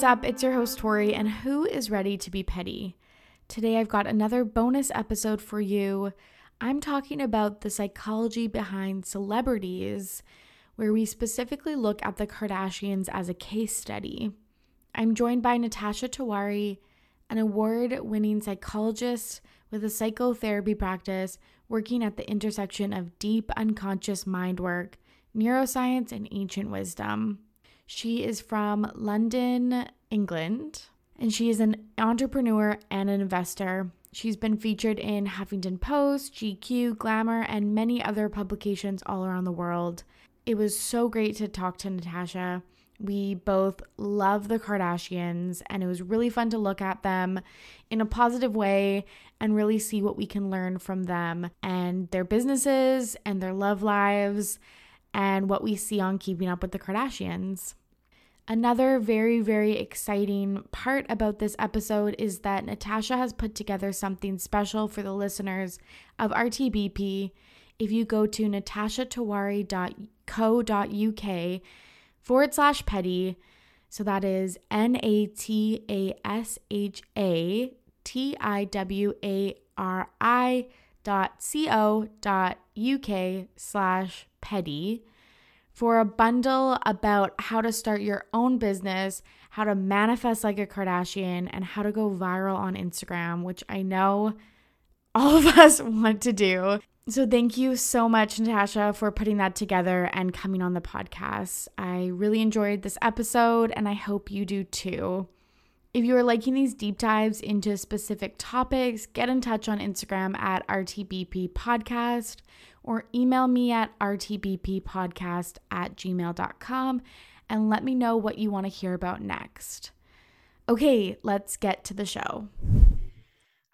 what's up? It's your host, Tori, and who is ready to be petty? Today, I've got another bonus episode for you. I'm talking about the psychology behind celebrities, where we specifically look at the Kardashians as a case study. I'm joined by Natasha Tiwari, an award winning psychologist with a psychotherapy practice working at the intersection of deep unconscious mind work, neuroscience, and ancient wisdom. She is from London, England, and she is an entrepreneur and an investor. She's been featured in Huffington Post, GQ, Glamour, and many other publications all around the world. It was so great to talk to Natasha. We both love the Kardashians, and it was really fun to look at them in a positive way and really see what we can learn from them and their businesses and their love lives and what we see on Keeping Up with the Kardashians. Another very, very exciting part about this episode is that Natasha has put together something special for the listeners of RTBP. If you go to natashatiwari.co.uk forward slash petty, so that is N A T A S H A T I W A R I dot C O dot UK slash petty for a bundle about how to start your own business, how to manifest like a Kardashian, and how to go viral on Instagram, which I know all of us want to do. So, thank you so much, Natasha, for putting that together and coming on the podcast. I really enjoyed this episode, and I hope you do too. If you are liking these deep dives into specific topics, get in touch on Instagram at RTBP Podcast or email me at rtbppodcast at gmail.com and let me know what you want to hear about next. Okay, let's get to the show.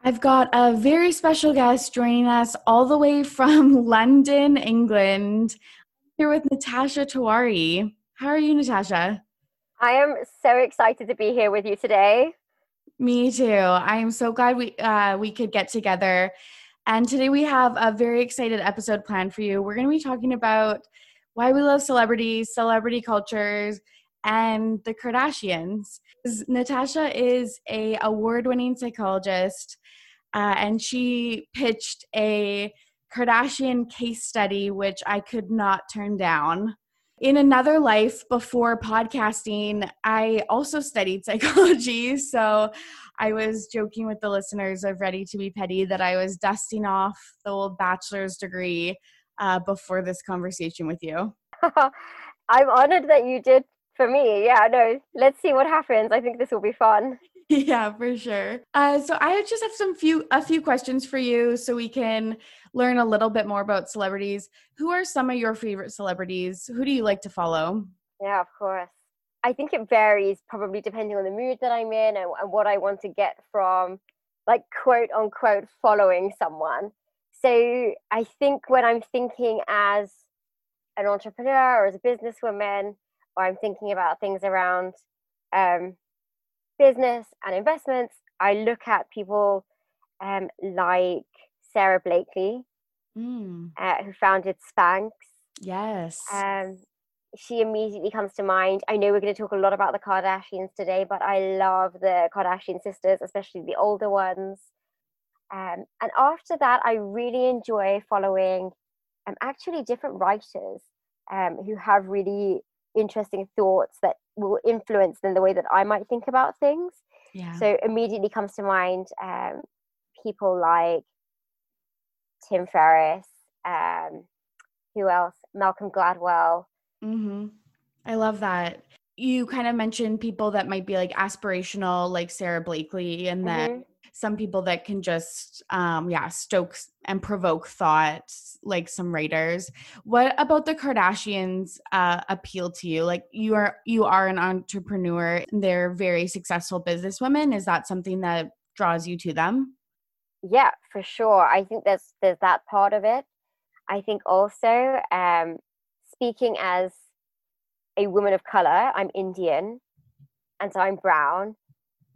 I've got a very special guest joining us all the way from London, England. I'm here with Natasha Tiwari. How are you, Natasha? I am so excited to be here with you today. Me too. I am so glad we uh, we could get together. And today we have a very excited episode planned for you. We're going to be talking about why we love celebrities, celebrity cultures, and the Kardashians. Natasha is a award-winning psychologist, uh, and she pitched a Kardashian case study, which I could not turn down. In another life before podcasting, I also studied psychology. So I was joking with the listeners of Ready to Be Petty that I was dusting off the old bachelor's degree uh, before this conversation with you. I'm honored that you did for me. Yeah, no, let's see what happens. I think this will be fun. yeah, for sure. Uh, so I just have some few a few questions for you, so we can learn a little bit more about celebrities. Who are some of your favorite celebrities? Who do you like to follow? Yeah, of course. I think it varies probably depending on the mood that I'm in and, and what I want to get from, like quote unquote, following someone. So I think when I'm thinking as an entrepreneur or as a businesswoman, or I'm thinking about things around um, business and investments, I look at people um, like Sara Blakely, mm. uh, who founded Spanx. Yes. Um, she immediately comes to mind. I know we're going to talk a lot about the Kardashians today, but I love the Kardashian sisters, especially the older ones. Um, and after that, I really enjoy following um, actually different writers um, who have really interesting thoughts that will influence in the way that I might think about things. Yeah. So immediately comes to mind um, people like Tim Ferriss, um, who else? Malcolm Gladwell. Mm-hmm. I love that. You kind of mentioned people that might be like aspirational, like Sara Blakely, and mm-hmm. then some people that can just um yeah stoke and provoke thoughts like some writers. What about the kardashians uh appeal to you? Like you are you are an entrepreneur. They're very successful businesswomen. Is that something that draws you to them? Yeah for sure. I think there's there's that part of it. I think also um speaking as a woman of color i'm indian and so i'm brown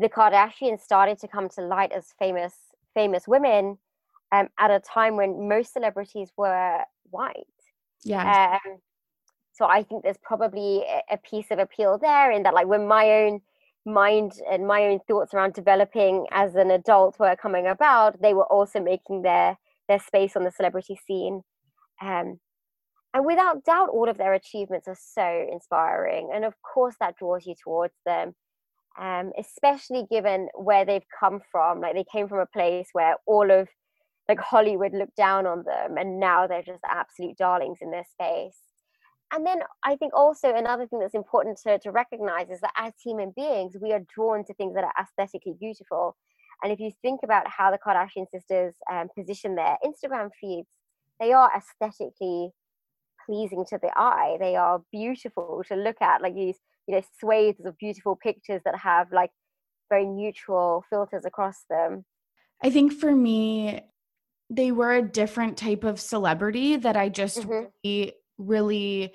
the Kardashians started to come to light as famous famous women um, at a time when most celebrities were white. Yeah. Um, so I think there's probably a, piece of appeal there in that, like, when my own mind and my own thoughts around developing as an adult were coming about, they were also making their their space on the celebrity scene. Um, and without doubt, all of their achievements are so inspiring. And of course, that draws you towards them, um, especially given where they've come from. Like they came from a place where all of like Hollywood looked down on them, and now they're just absolute darlings in their space. And then I think also another thing that's important to, to recognize is that as human beings, we are drawn to things that are aesthetically beautiful. And if you think about how the Kardashian sisters um, position their Instagram feeds, they are aesthetically pleasing to the eye. They are beautiful to look at, like these, you know, swathes of beautiful pictures that have like very neutral filters across them. I think for me, they were a different type of celebrity that I just mm-hmm. really, really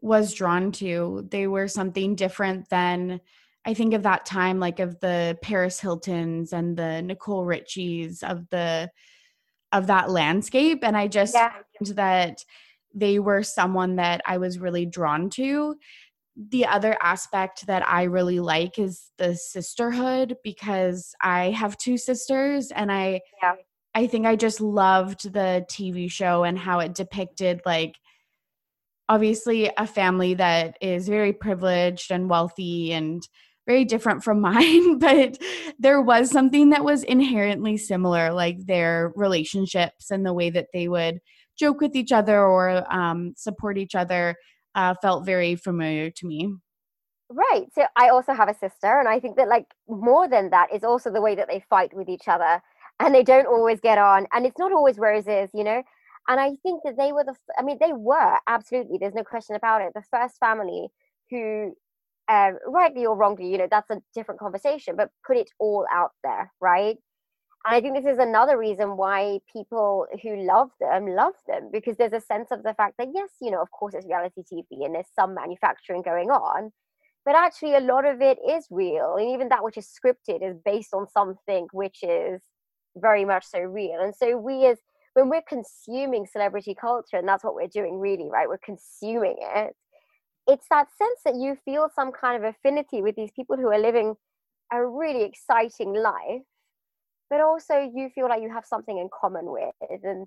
was drawn to. They were something different than I think of that time, like of the Paris Hiltons and the Nicole Richies of the of that landscape. And I just yeah. that they were someone that I was really drawn to. The other aspect that I really like is the sisterhood because I have two sisters and I yeah. I think I just loved the TV show and how it depicted like obviously a family that is very privileged and wealthy and very different from mine, but there was something that was inherently similar, like their relationships and the way that they would joke with each other or um, support each other uh, felt very familiar to me. Right. So I also have a sister, and I think that like more than that is also the way that they fight with each other, and they don't always get on, and it's not always roses, you know. And I think that they were the. I mean, they were absolutely. There's no question about it. The first family who, uh, rightly or wrongly, you know, that's a different conversation, but put it all out there, right? And I think this is another reason why people who love them love them because there's a sense of the fact that, yes, you know, of course it's reality TV and there's some manufacturing going on, but actually a lot of it is real. And even that which is scripted is based on something which is very much so real. And so we as when we're consuming celebrity culture, and that's what we're doing really, right? We're consuming it. It's that sense that you feel some kind of affinity with these people who are living a really exciting life but also you feel like you have something in common with and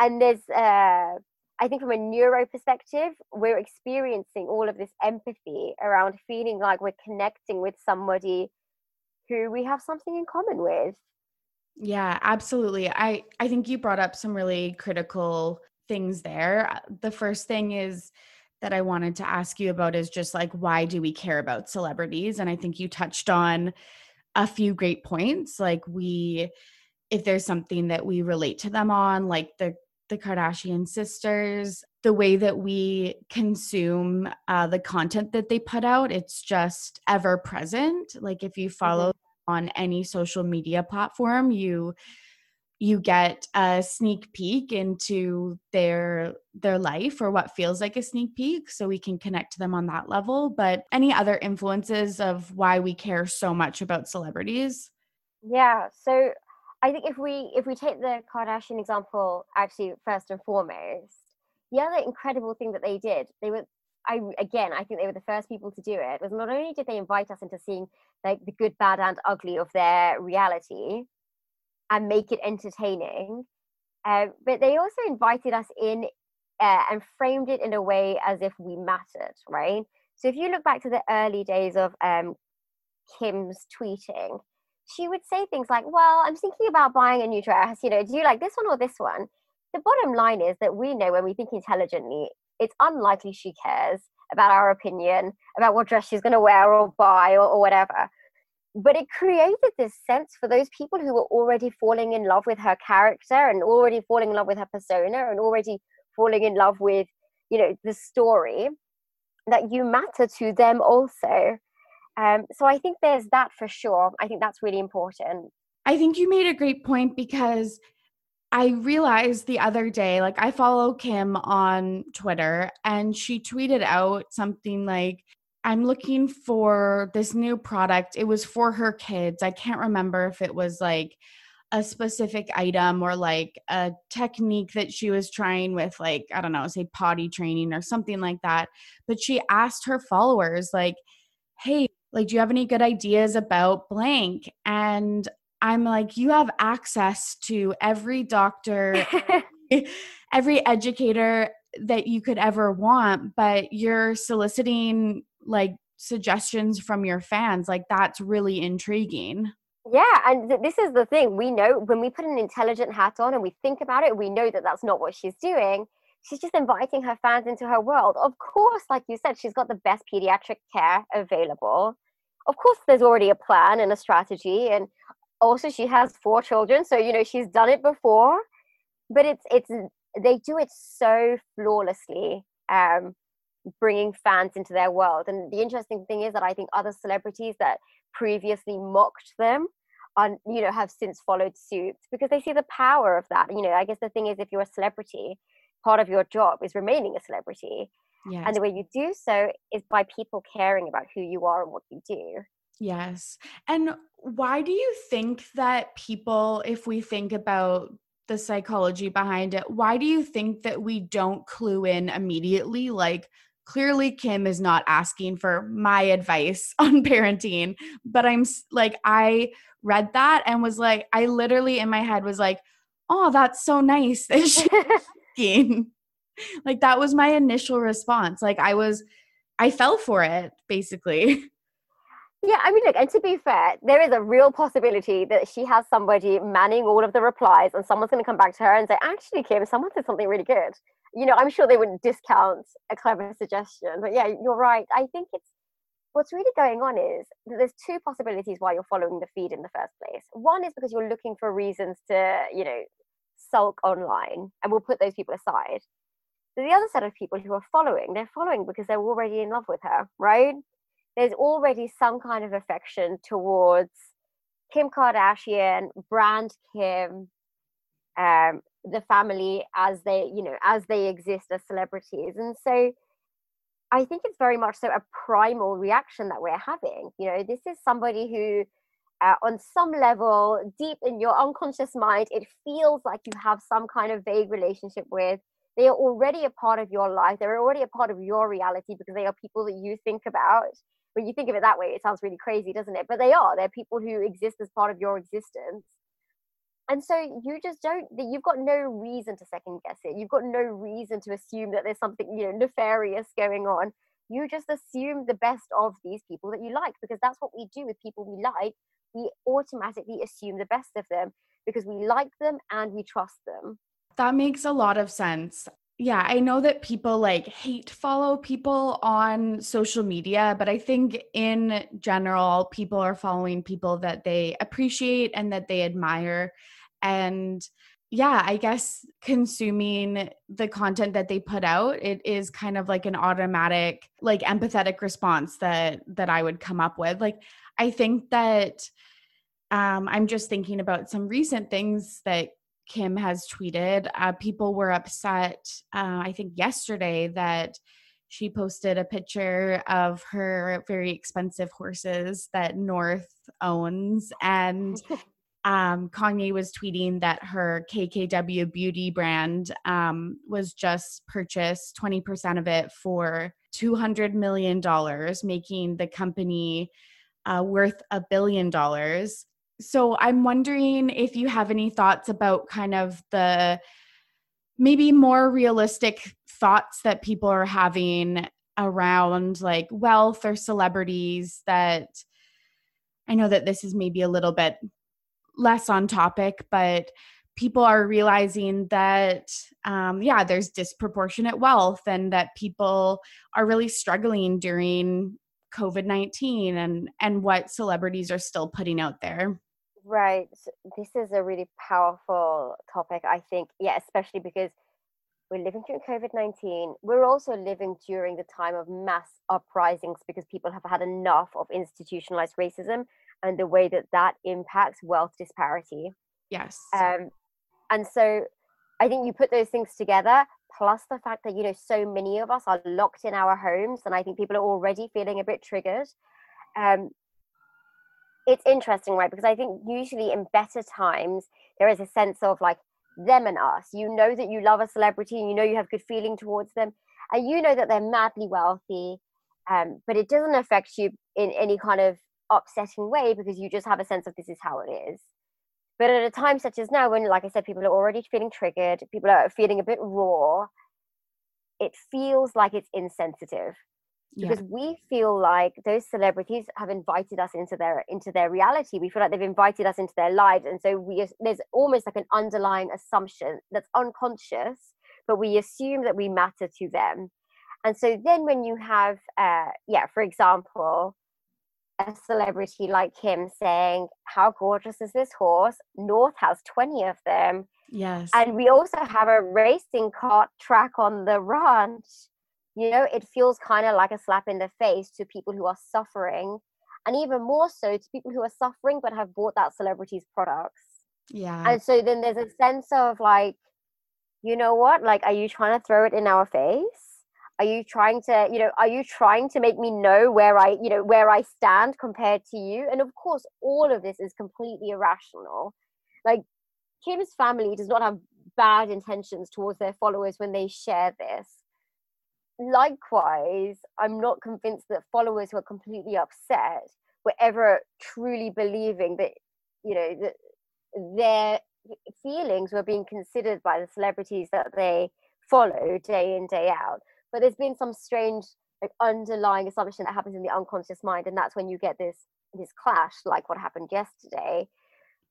and there's uh I think from a neuro perspective, we're experiencing all of this empathy around feeling like we're connecting with somebody who we have something in common with. Yeah, absolutely. I I think you brought up some really critical things there. The first thing is that I wanted to ask you about is just like why do we care about celebrities? And I think you touched on a few great points like we if there's something that we relate to them on like the the Kardashian sisters, the way that we consume uh, the content that they put out, it's just ever present. Like if you follow mm-hmm. on any social media platform, you you get a sneak peek into their their life or what feels like a sneak peek so we can connect to them on that level but any other influences of why we care so much about celebrities yeah so i think if we if we take the kardashian example actually first and foremost the other incredible thing that they did they were I again, I think they were the first people to do it. Was not only did they invite us into seeing like the good, bad, and ugly of their reality, and make it entertaining. Uh, but they also invited us in uh, and framed it in a way as if we mattered, right? So if you look back to the early days of um, Kim's tweeting, she would say things like, Well, I'm thinking about buying a new dress. You know, do you like this one or this one? The bottom line is that we know when we think intelligently, it's unlikely she cares about our opinion, about what dress she's going to wear or buy or, or whatever but it created this sense for those people who were already falling in love with her character and already falling in love with her persona and already falling in love with you know the story that you matter to them also. Um, so i think there's that for sure. I think that's really important. I think you made a great point because I realized the other day, like I follow Kim on Twitter, and she tweeted out something like, I'm looking for this new product. It was for her kids. I can't remember if it was like a specific item or like a technique that she was trying with like I don't know, say potty training or something like that. But she asked her followers like, "Hey, like, do you have any good ideas about blank? And I'm like, you have access to every doctor, every educator that you could ever want, but you're soliciting like suggestions from your fans. Like, that's really intriguing. Yeah, and th- this is the thing. We know when we put an intelligent hat on and we think about it, we know that that's not what she's doing. She's just inviting her fans into her world. Of course, like you said, she's got the best pediatric care available. Of course, there's already a plan and a strategy, and also she has four children, so you know she's done it before. But it's it's they do it so flawlessly, um, bringing fans into their world. And the interesting thing is that I think other celebrities that previously mocked them on you know have since followed suit because they see the power of that you know i guess the thing is if you're a celebrity part of your job is remaining a celebrity yes. and the way you do so is by people caring about who you are and what you do yes and why do you think that people if we think about the psychology behind it why do you think that we don't clue in immediately like clearly Kim is not asking for my advice on parenting, but I'm like, I read that and was like, I literally in my head was like, oh, that's so nice that she's like that was my initial response. Like I was, I fell for it basically. Yeah, I mean, look, and to be fair, there is a real possibility that she has somebody manning all of the replies, and someone's going to come back to her and say, "Actually, Kim, someone said something really good." You know, I'm sure they wouldn't discount a clever suggestion, but yeah, you're right. I think it's what's really going on is that there's two possibilities why you're following the feed in the first place. One is because you're looking for reasons to, you know, sulk online, and we'll put those people aside. the other set of people who are following, they're following because they're already in love with her, right? There's already some kind of affection towards Kim Kardashian, brand Kim, um, the family as they, you know, as they exist as celebrities. And so I think it's very much so a primal reaction that we're having. You know, this is somebody who, uh, on some level, deep in your unconscious mind, it feels like you have some kind of vague relationship with. They are already a part of your life. They're already a part of your reality because they are people that you think about when you think of it that way, it sounds really crazy, doesn't it? But they are. They're people who exist as part of your existence. And so you just don't, you've got no reason to second guess it. You've got no reason to assume that there's something, you know, nefarious going on. You just assume the best of these people that you like because that's what we do with people we like. We automatically assume the best of them because we like them and we trust them. That makes a lot of sense yeah, I know that people like hate follow people on social media, but I think in general, people are following people that they appreciate and that they admire. And yeah, I guess consuming the content that they put out, it is kind of like an automatic, like empathetic response that that I would come up with. Like I think that um, I'm just thinking about some recent things that Kim has tweeted. Uh, people were upset, uh, I think yesterday, that she posted a picture of her very expensive horses that North owns. And um, Kanye was tweeting that her KKW beauty brand um, was just purchased 20% of it for $200 million, making the company uh, worth a billion dollars so I'm wondering if you have any thoughts about kind of the maybe more realistic thoughts that people are having around like wealth or celebrities that I know that this is maybe a little bit less on topic, but people are realizing that um, yeah there's disproportionate wealth and that people are really struggling during covid-19 and and what celebrities are still putting out there Right. So this is a really powerful topic, I think. Yeah, especially because we're living through COVID 19. We're also living during the time of mass uprisings because people have had enough of institutionalized racism and the way that that impacts wealth disparity. Yes. Um, and so I think you put those things together, plus the fact that, you know, so many of us are locked in our homes, and I think people are already feeling a bit triggered. Um, it's interesting, right? Because I think usually in better times, there is a sense of like them and us. You know that you love a celebrity, and you know you have good feeling towards them, and you know that they're madly wealthy. Um, but it doesn't affect you in any kind of upsetting way because you just have a sense of this is how it is. But at a time such as now, when, like I said, people are already feeling triggered, people are feeling a bit raw, it feels like it's insensitive because yeah. we feel like those celebrities have invited us into their into their reality. We feel like they've invited us into their lives and so we there's almost like an underlying assumption that's unconscious but we assume that we matter to them. And so then when you have uh yeah for example a celebrity like Kim saying how gorgeous is this horse? North has 20 of them. Yes. And we also have a racing cart track on the ranch you know it feels kind of like a slap in the face to people who are suffering and even more so to people who are suffering but have bought that celebrity's products. Yeah. And so then there's a sense of like you know what? Like are you trying to throw it in our face? Are you trying to you know are you trying to make me know where i you know where i stand compared to you? And of course all of this is completely irrational. Like kim's family does not have bad intentions towards their followers when they share this likewise, I'm not convinced that followers who are completely upset were ever truly believing that, you know, that their feelings were being considered by the celebrities that they follow day in, day out. But there's been some strange like underlying assumption that happens in the unconscious mind, and that's when you get this this clash, like what happened yesterday,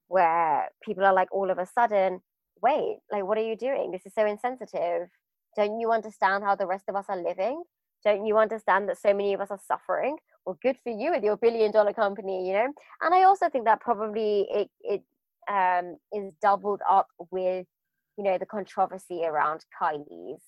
where people are like all of a sudden, wait, like what are you doing? This is so insensitive don't you understand how the rest of us are living? Don't you understand that so many of us are suffering? Well, good for you with your billion dollar company, you know? And I also think that probably it, it um, is doubled up with, you know, the controversy around Kylie's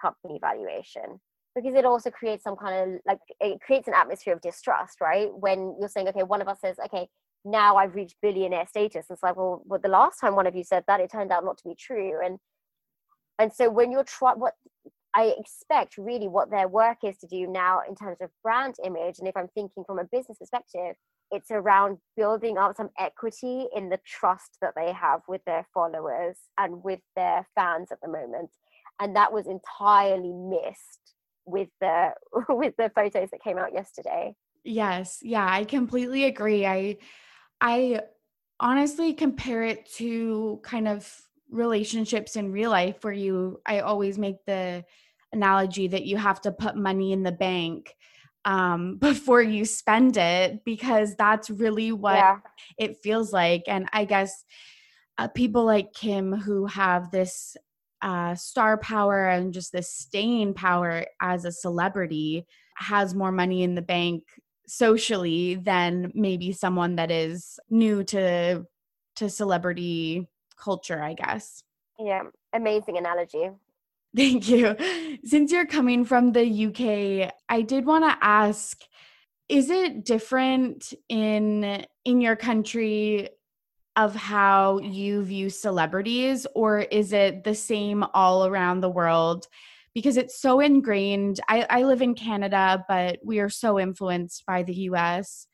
company valuation because it also creates some kind of like it creates an atmosphere of distrust, right? When you're saying, okay, one of us says, okay, now I've reached billionaire status. It's like, well, well, the last time one of you said that, it turned out not to be true. And and so when you're trying what i expect really what their work is to do now in terms of brand image and if i'm thinking from a business perspective it's around building up some equity in the trust that they have with their followers and with their fans at the moment. And that was entirely missed with the with the photos that came out yesterday. Yes. Yeah i completely agree. I i honestly compare it to kind of relationships in real life where you i always make the analogy that you have to put money in the bank um, before you spend it because that's really what yeah. it feels like and i guess uh, people like kim who have this uh, star power and just this staying power as a celebrity has more money in the bank socially than maybe someone that is new to to celebrity culture, I guess. Yeah, amazing analogy. Thank you. Since you're coming from the UK, I did want to ask is it different in in your country of how you view celebrities or is it the same all around the world because it's so ingrained I, I live in canada but we are so influenced by the us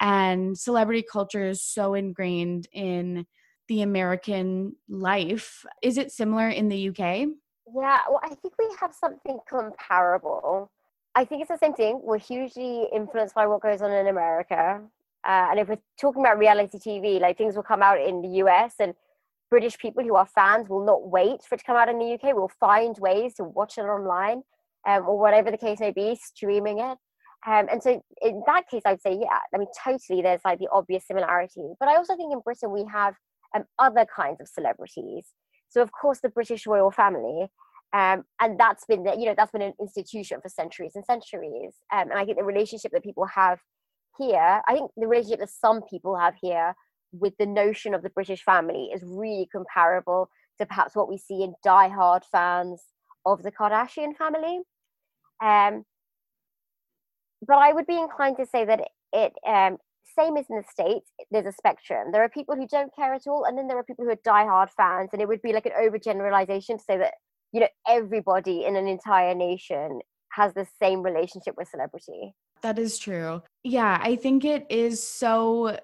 and celebrity culture is so ingrained in the American life. Is it similar in the UK? Yeah, well, I think we have something comparable. I think it's the same thing. We're hugely influenced by what goes on in America. Uh, and if we're talking about reality TV, like things will come out in the US and British people who are fans will not wait for it to come out in the UK. We'll find ways to watch it online um, or whatever the case may be, streaming it. Um, and so in that case, I'd say, yeah, I mean, totally there's like the obvious similarity. But I also think in Britain we have um, other kinds of celebrities. So of course the British royal family, um, and that's been the, you know that's been an institution for centuries and centuries. Um, and I think the relationship that people have here, I think the relationship that some people have here with the notion of the British family is really comparable to perhaps what we see in die-hard fans of the Kardashian family. Um, but I would be inclined to say that it um, same as in the States, there's a spectrum. There are people who don't care at all, and then there are people who are diehard fans. And it would be like an overgeneralization to say that, you know, everybody in an entire nation has the same relationship with celebrity. That is true. Yeah, I think it is so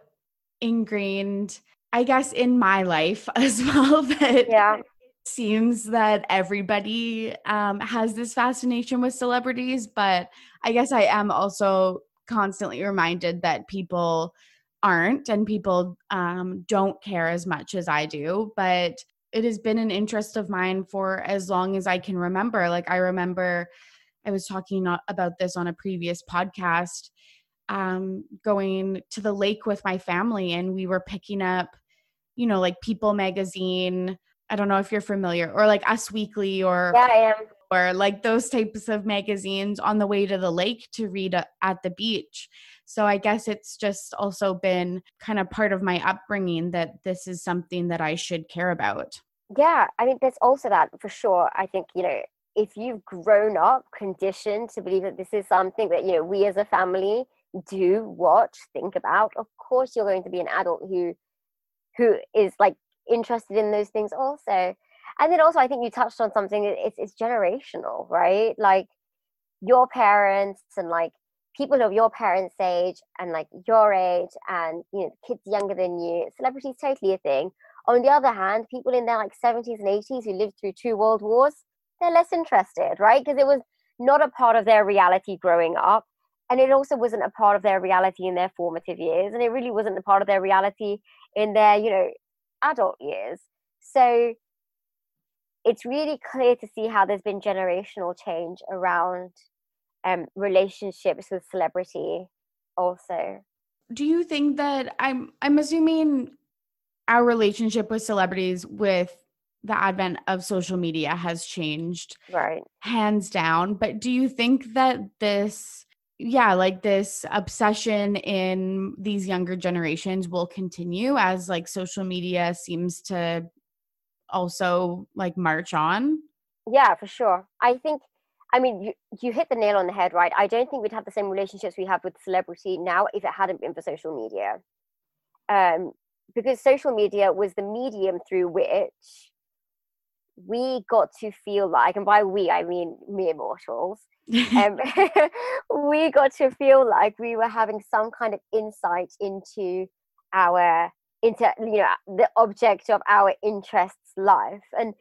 ingrained, I guess, in my life as well that yeah. seems that everybody um, has this fascination with celebrities, but I guess I am also constantly reminded that people aren't and people um, don't care as much as I do. But it has been an interest of mine for as long as I can remember. Like, I remember I was talking about this on a previous podcast um, going to the lake with my family, and we were picking up, you know, like People magazine. I don't know if you're familiar, or like Us Weekly, or yeah, I am, or like those types of magazines on the way to the lake to read at the beach. So I guess it's just also been kind of part of my upbringing that this is something that I should care about. Yeah, I mean, there's also that for sure. I think, you know, if you've grown up conditioned to believe that this is something that, you know, we as a family do, watch, think about, of course you're going to be an adult who who is like interested in those things also. And then also I think you touched on something it's it's generational, right? Like your parents and like people of your parents' age and like your age and you know kids younger than you, celebrity is totally a thing. On the other hand, people in their like 70s and 80s who lived through two world wars, they're less interested, right? Because it was not a part of their reality growing up. And it also wasn't a part of their reality in their formative years. And it really wasn't a part of their reality in their, you know, adult years. So it's really clear to see how there's been generational change around um, relationships with celebrity also. Do you think that i'm i'm assuming our relationship with celebrities with the advent of social media has changed right. hands down but do you think that this yeah like this obsession in these younger generations will continue as like social media seems to also like march on yeah for sure i think I mean, you, you hit the nail on the head, right? I don't think we'd have the same relationships we have with celebrity now if it hadn't been for social media. Um, because social media was the medium through which we got to feel like, and by we, I mean mere mortals, um, we got to feel like we were having some kind of insight into our, into, you know, the object of our interests life. And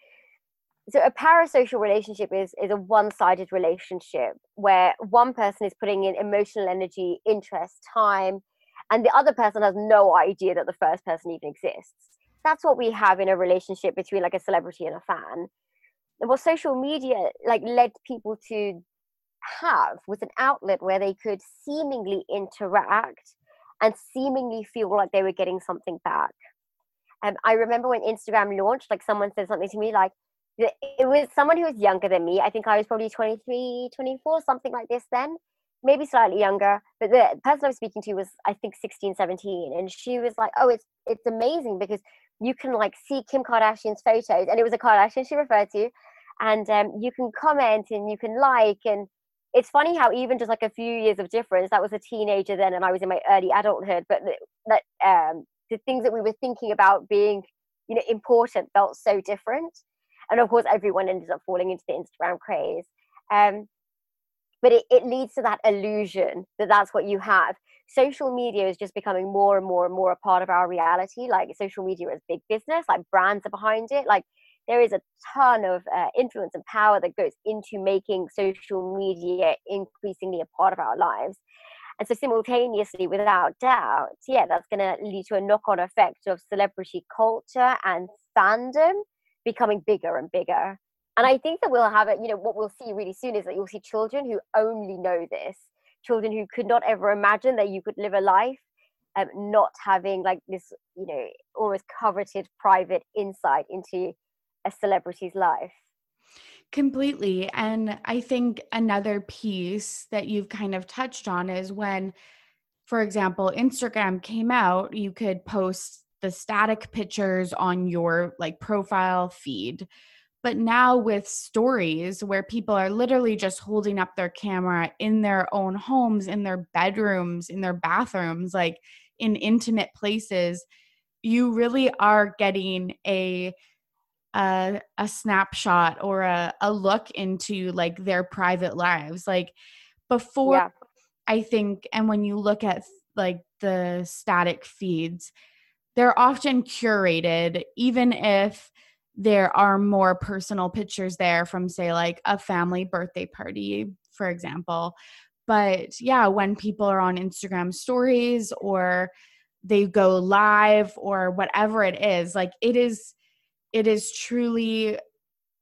so a parasocial relationship is is a one-sided relationship where one person is putting in emotional energy interest time and the other person has no idea that the first person even exists that's what we have in a relationship between like a celebrity and a fan and what social media like led people to have was an outlet where they could seemingly interact and seemingly feel like they were getting something back and i remember when instagram launched like someone said something to me like it was someone who was younger than me. I think I was probably 23, 24, something like this then, maybe slightly younger. But the person I was speaking to was, I think, 16, 17. And she was like, oh, it's, it's amazing because you can like see Kim Kardashian's photos. And it was a Kardashian she referred to. And um, you can comment and you can like. And it's funny how even just like a few years of difference, that was a teenager then and I was in my early adulthood. But that um, the things that we were thinking about being, you know, important felt so different. And of course everyone ended up falling into the instagram craze. Um, but it, it leads to that illusion that that's what you have. Social media is just becoming more and more and more a part of our reality. Like social media is big business like brands are behind it. Like there is a ton of uh, influence and power that goes into making social media increasingly a part of our lives and so simultaneously without doubt yeah that's going to lead to a knock-on effect of celebrity culture and fandom becoming bigger and bigger. And I think that we'll have it, you know, what we'll see really soon is that you'll see children who only know this, children who could not ever imagine that you could live a life um, not having like this, you know, almost coveted private insight into a celebrity's life. Completely. And I think another piece that you've kind of touched on is when, for example, Instagram came out, you could post the static pictures on your like profile feed. But now with stories where people are literally just holding up their camera in their own homes, in their bedrooms, in their bathrooms, like in intimate places, you really are getting a a, a snapshot or a, a look into like their private lives. Like before, yeah. I think, and when you look at like the static feeds, they're often curated even if there are more personal pictures there from say like a family birthday party for example but yeah when people are on instagram stories or they go live or whatever it is like it is it is truly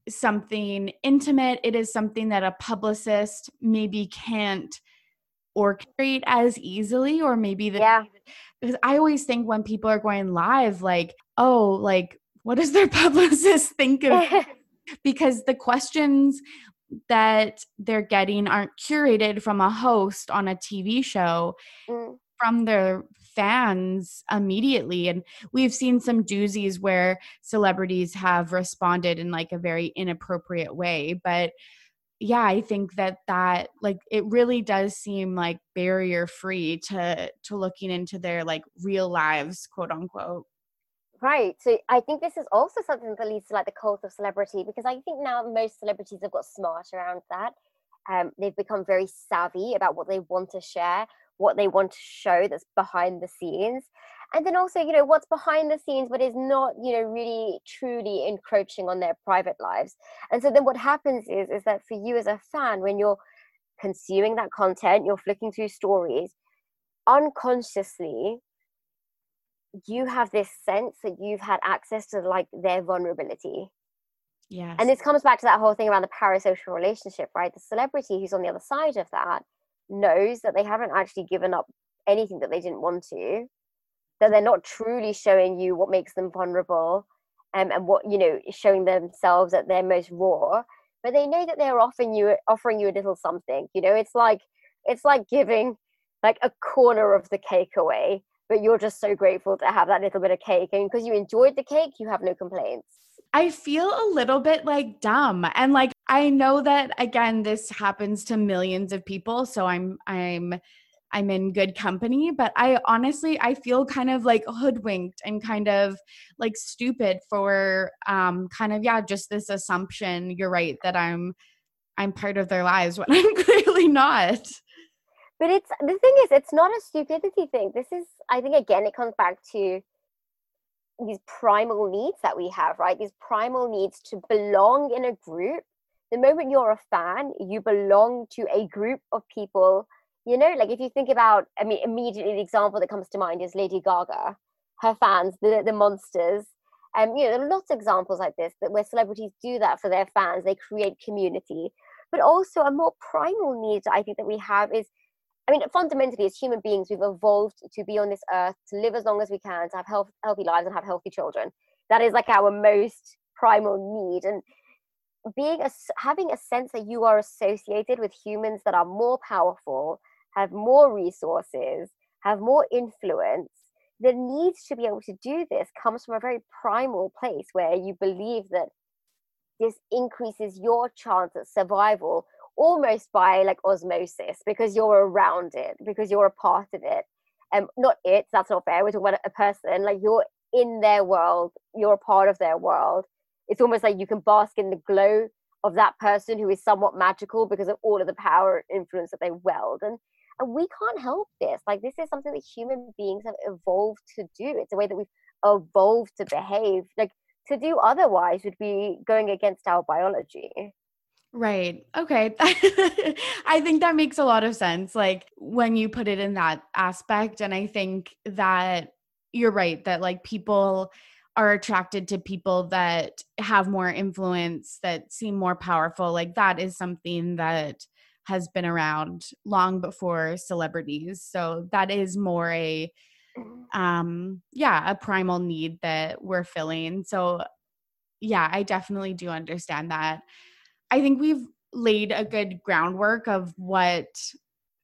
something intimate it is something that a publicist maybe can't orchestrate as easily or maybe the yeah because i always think when people are going live like oh like what does their publicist think of because the questions that they're getting aren't curated from a host on a TV show mm. from their fans immediately and we've seen some doozies where celebrities have responded in like a very inappropriate way but yeah i think that that like it really does seem like barrier free to to looking into their like real lives quote unquote Right. So I think this is also something that leads to like the cult of celebrity because I think now most celebrities have got smart around that. Um, they've become very savvy about what they want to share, what they want to show that's behind the scenes. And then also, you know, what's behind the scenes, but is not, you know, really truly encroaching on their private lives. And so then what happens is, is that for you as a fan, when you're consuming that content, you're flicking through stories, unconsciously, you have this sense that you've had access to like their vulnerability. yeah And this comes back to that whole thing around the parasocial relationship, right? The celebrity who's on the other side of that knows that they haven't actually given up anything that they didn't want to, that they're not truly showing you what makes them vulnerable um, and what, you know, showing themselves at their most raw. But they know that they're offering you offering you a little something. You know, it's like it's like giving like a corner of the cake away but you're just so grateful to have that little bit of cake and because you enjoyed the cake you have no complaints I feel a little bit like dumb and like I know that again this happens to millions of people so I'm I'm I'm in good company but I honestly I feel kind of like hoodwinked and kind of like stupid for um kind of yeah just this assumption you're right that I'm I'm part of their lives when I'm clearly not. But it's the thing is it's not a stupidity thing. This is i think again it comes back to these primal needs that we have right? These primal needs to belong in a group the moment you're a fan you belong to a group of people you know like if you think about i mean immediately the example that comes to mind is lady gaga her fans the, the monsters and um, you know there are lots of examples like this that where celebrities do that for their fans they create community but also a more primal need i think that we have is I mean, fundamentally, as human beings, we've evolved to be on this earth, to live as long as we can, to have health, healthy lives and have healthy children. That is like our most primal need. And being a, having a sense that you are associated with humans that are more powerful, have more resources, have more influence, the need to be able to do this comes from a very primal place where you believe that this increases your chance at survival almost by like osmosis because you're around it because you're a part of it. And um, not it that's not fair we're talking about a person like you're in their world you're a part of their world it's almost like you can bask in the glow of that person who is somewhat magical because of all of the power and influence that they weld and and we can't help this like this is something that human beings have evolved to do it's a way that we've evolved to behave like to do otherwise would be going against our biology Right. Okay. I think that makes a lot of sense. Like when you put it in that aspect. And I think that you're right that like people are attracted to people that have more influence, that seem more powerful. Like that is something that has been around long before celebrities. So that is more a, um, yeah, a primal need that we're filling. So yeah, I definitely do understand that. I think we've laid a good groundwork of what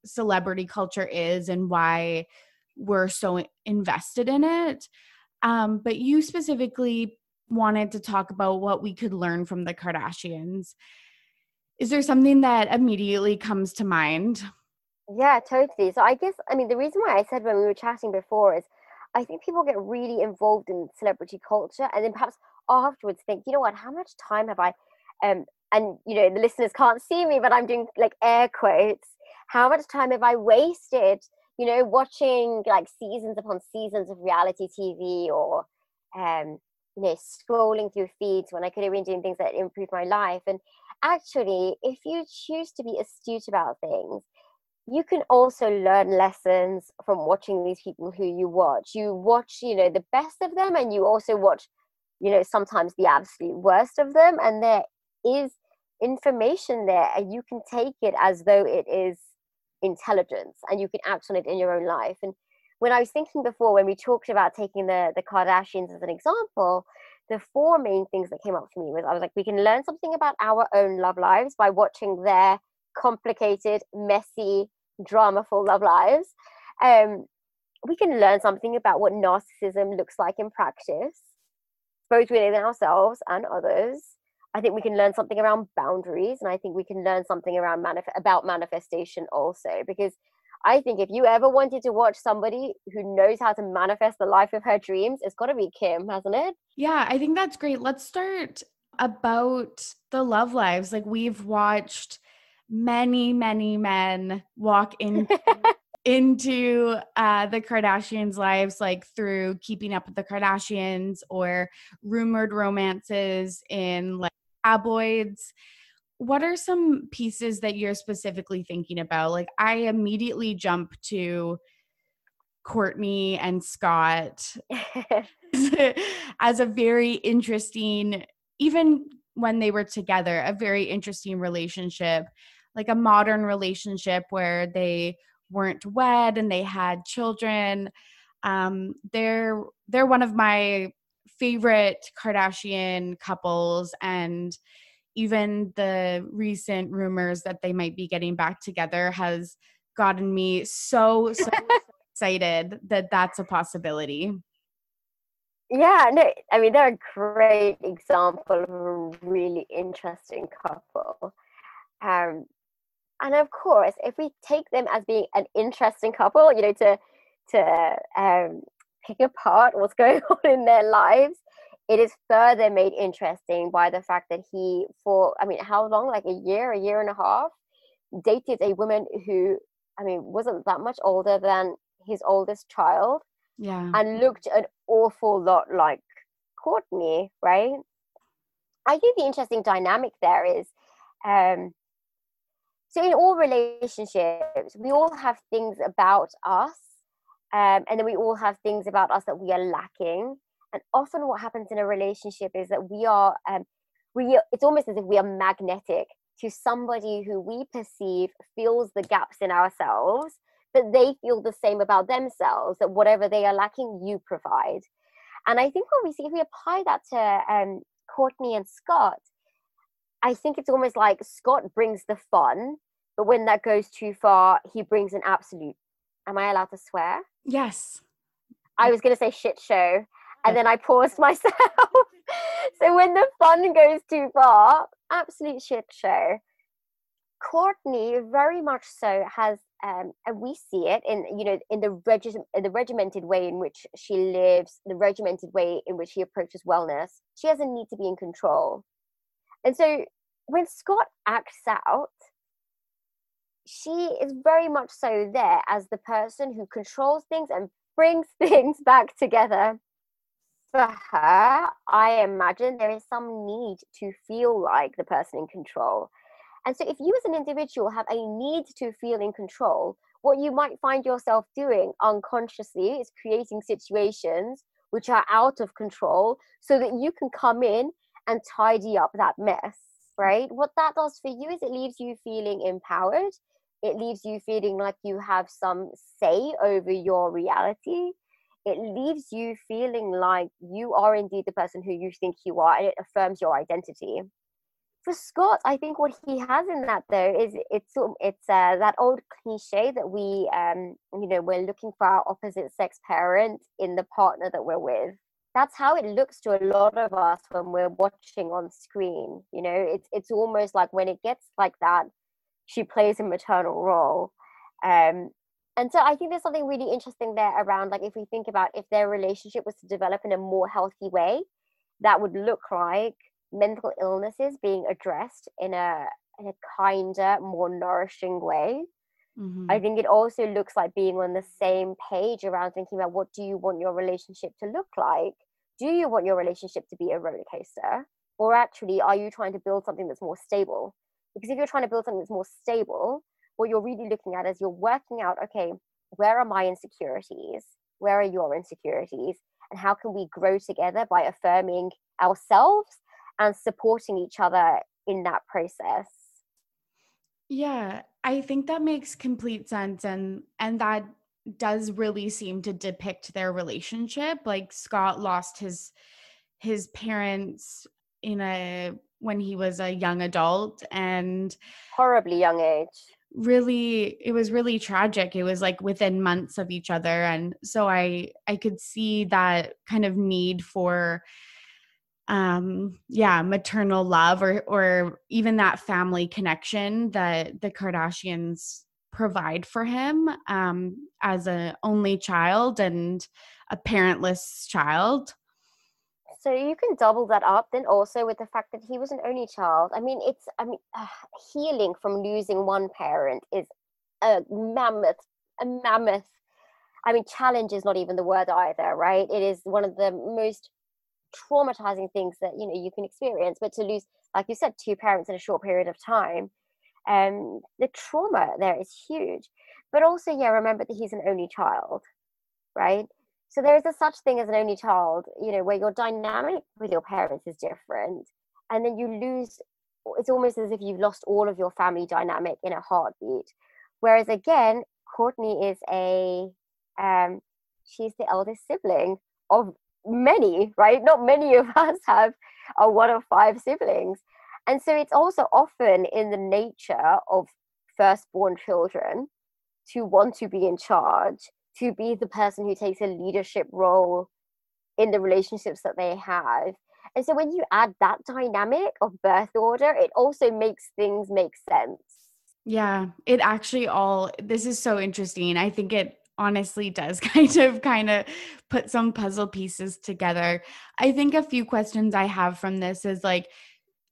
celebrity culture is and why we're so invested in it. Um, but you specifically wanted to talk about what we could learn from the Kardashians. Is there something that immediately comes to mind? Yeah, totally. So I guess I mean the reason why I said when we were chatting before is I think people get really involved in celebrity culture and then perhaps afterwards think, you know what, how much time have I um and you know the listeners can't see me but i'm doing like air quotes how much time have i wasted you know watching like seasons upon seasons of reality tv or um you know scrolling through feeds when I could have been doing things that improve my life. And actually, if you choose to be astute about things, you can also learn lessons from watching these people who you watch. You watch, you know, the best of them, and you also watch, you know, sometimes the absolute worst of them. And there is information there, and you can take it as though it is intelligence, and you can act on it in your own life. And when I was thinking before, when we talked about taking the the Kardashians as an example, the four main things that came up for me was I was like, we can learn something about our own love lives by watching their complicated, messy, dramaful love lives. Um, we can learn something about what narcissism looks like in practice, both within ourselves and others. I think we can learn something around boundaries, and I think we can learn something around manif- about manifestation also. Because I think if you ever wanted to watch somebody who knows how to manifest the life of her dreams, it's got to be Kim, hasn't it? Yeah, I think that's great. Let's start about the love lives. Like we've watched many, many men walk in into uh, the Kardashians' lives, like through keeping up with the Kardashians or rumored romances in like tabloids. What are some pieces that you're specifically thinking about? Like, I immediately jump to Kourtney and Scott as a very interesting, even when they were together, a very interesting relationship like a modern relationship where they weren't wed and they had children. Um, they're they're one of my favorite Kardashian couples, and even the recent rumors that they might be getting back together has gotten me so so excited that that's a possibility. Yeah, no, I mean they're a great example of a really interesting couple. Um, and of course if we take them as being an interesting couple you know to to um, pick apart what's going on in their lives it is further made interesting by the fact that he for i mean how long? Like a year a year and a half dated a woman who i mean wasn't that much older than his oldest child yeah. and looked an awful lot like kourtney right? I think the interesting dynamic there is um so in all relationships we all have things about us um, and then we all have things about us that we are lacking and often what happens in a relationship is that we are um, we it's almost as if we are magnetic to somebody who we perceive fills the gaps in ourselves but they feel the same about themselves that whatever they are lacking you provide and i think when we see if we apply that to um, kourtney and scott I think it's almost like Scott brings the fun, but when that goes too far, he brings an absolute. Am I allowed to swear? Yes. I was going to say shit show, and then I paused myself. so when the fun goes too far, absolute shit show. Kourtney very much so has, um, and we see it in you know in the regi- in the regimented way in which she lives, the regimented way in which she approaches wellness. She has a need to be in control and so when Scott acts out, she is very much so there as the person who controls things and brings things back together. For her, I imagine there is some need to feel like the person in control. And so, if you as an individual have a need to feel in control, what you might find yourself doing unconsciously is creating situations which are out of control so that you can come in and tidy up that mess, right? What that does for you is it leaves you feeling empowered. It leaves you feeling like you have some say over your reality. It leaves you feeling like you are indeed the person who you think you are, and it affirms your identity. For Scott, I think what he has in that though is it's it's uh, that old cliche that we um you know we're looking for our opposite sex parent in the partner that we're with that's how it looks to a lot of us when we're watching on screen you know it's it's almost like when it gets like that she plays a maternal role um and so i think there's something really interesting there around like if we think about if their relationship was to develop in a more healthy way that would look like mental illnesses being addressed in a in a kinder more nourishing way mm-hmm. i think it also looks like being on the same page around thinking about what do you want your relationship to look like do you want your relationship to be a roller coaster? Or actually, are you trying to build something that's more stable? Because if you're trying to build something that's more stable, what you're really looking at is you're working out, okay, where are my insecurities? Where are your insecurities? And how can we grow together by affirming ourselves and supporting each other in that process? Yeah, I think that makes complete sense and and that does really seem to depict their relationship. Like Scott lost his his parents in a when he was a young adult and horribly young age. really it was really tragic. It was like within months of each other and so i i could see that kind of need for um yeah maternal love or or even that family connection that the kardashians provide for him um as a only child and a parentless child so you can double that up then also with the fact that he was an only child. I mean it's i mean uh, healing from losing one parent is a mammoth a mammoth i mean challenge is not even the word either right? It is one of the most traumatizing things that you know you can experience. But to lose like you said two parents in a short period of time um the trauma there is huge. But also yeah remember that he's an only child right so there is a such thing as an only child you know where your dynamic with your parents is different and then you lose it's almost as if you've lost all of your family dynamic in a heartbeat. Whereas again Kourtney is a um she's the eldest sibling of many right? Not many of us have a one of five siblings. And so it's also often in the nature of firstborn children to want to be in charge to be the person who takes a leadership role in the relationships that they have. And so when you add that dynamic of birth order, it also makes things make sense. Yeah, it actually all this is so interesting. I think it honestly does kind of kind of put some puzzle pieces together. I think a few questions I have from this is like